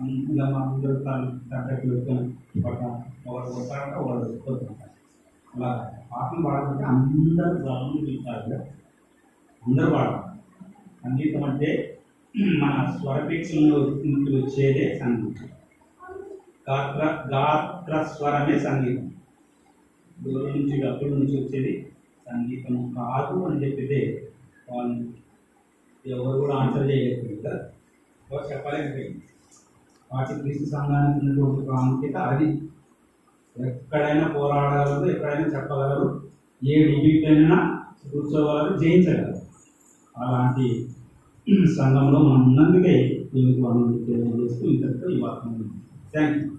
ఇంకా మా అందరూ తాను తగ్గట్టు పడతాం. ఒకరు కొట్టారంట ఒకరు కొట్టుకుంటారు అలా పాటలు పాడాలంటే అందరూ రాళ్ళు పిలుస్తారు అందరూ పాడాలి సంగీతం అంటే మన స్వరపీక్షంలో వచ్చేదే సంగీతం. గాత్ర గాత్ర స్వరమే సంగీతం. దూరం నుంచి డబ్బుల నుంచి వచ్చేది సంగీతం. కాదు అని చెప్పితే వాళ్ళు ఎవరు కూడా ఆన్సర్ చేయలేదు కదా. ఎవరు చెప్పలేకపోయింది వాటి క్రీస్తు సంఘానికి ఉన్నటువంటి ప్రాముఖ్యత అది. ఎక్కడైనా పోరాడగలరు ఎక్కడైనా చెప్పగలరు ఏ డిగ్రీకైనా కూర్చోగలరు జయించగలరు. అలాంటి సంఘంలో మనం ఉన్నందుకే దీనికి మనం తెలియజేస్తూ ఇంతటితో ఈ వార్త థ్యాంక్ యూ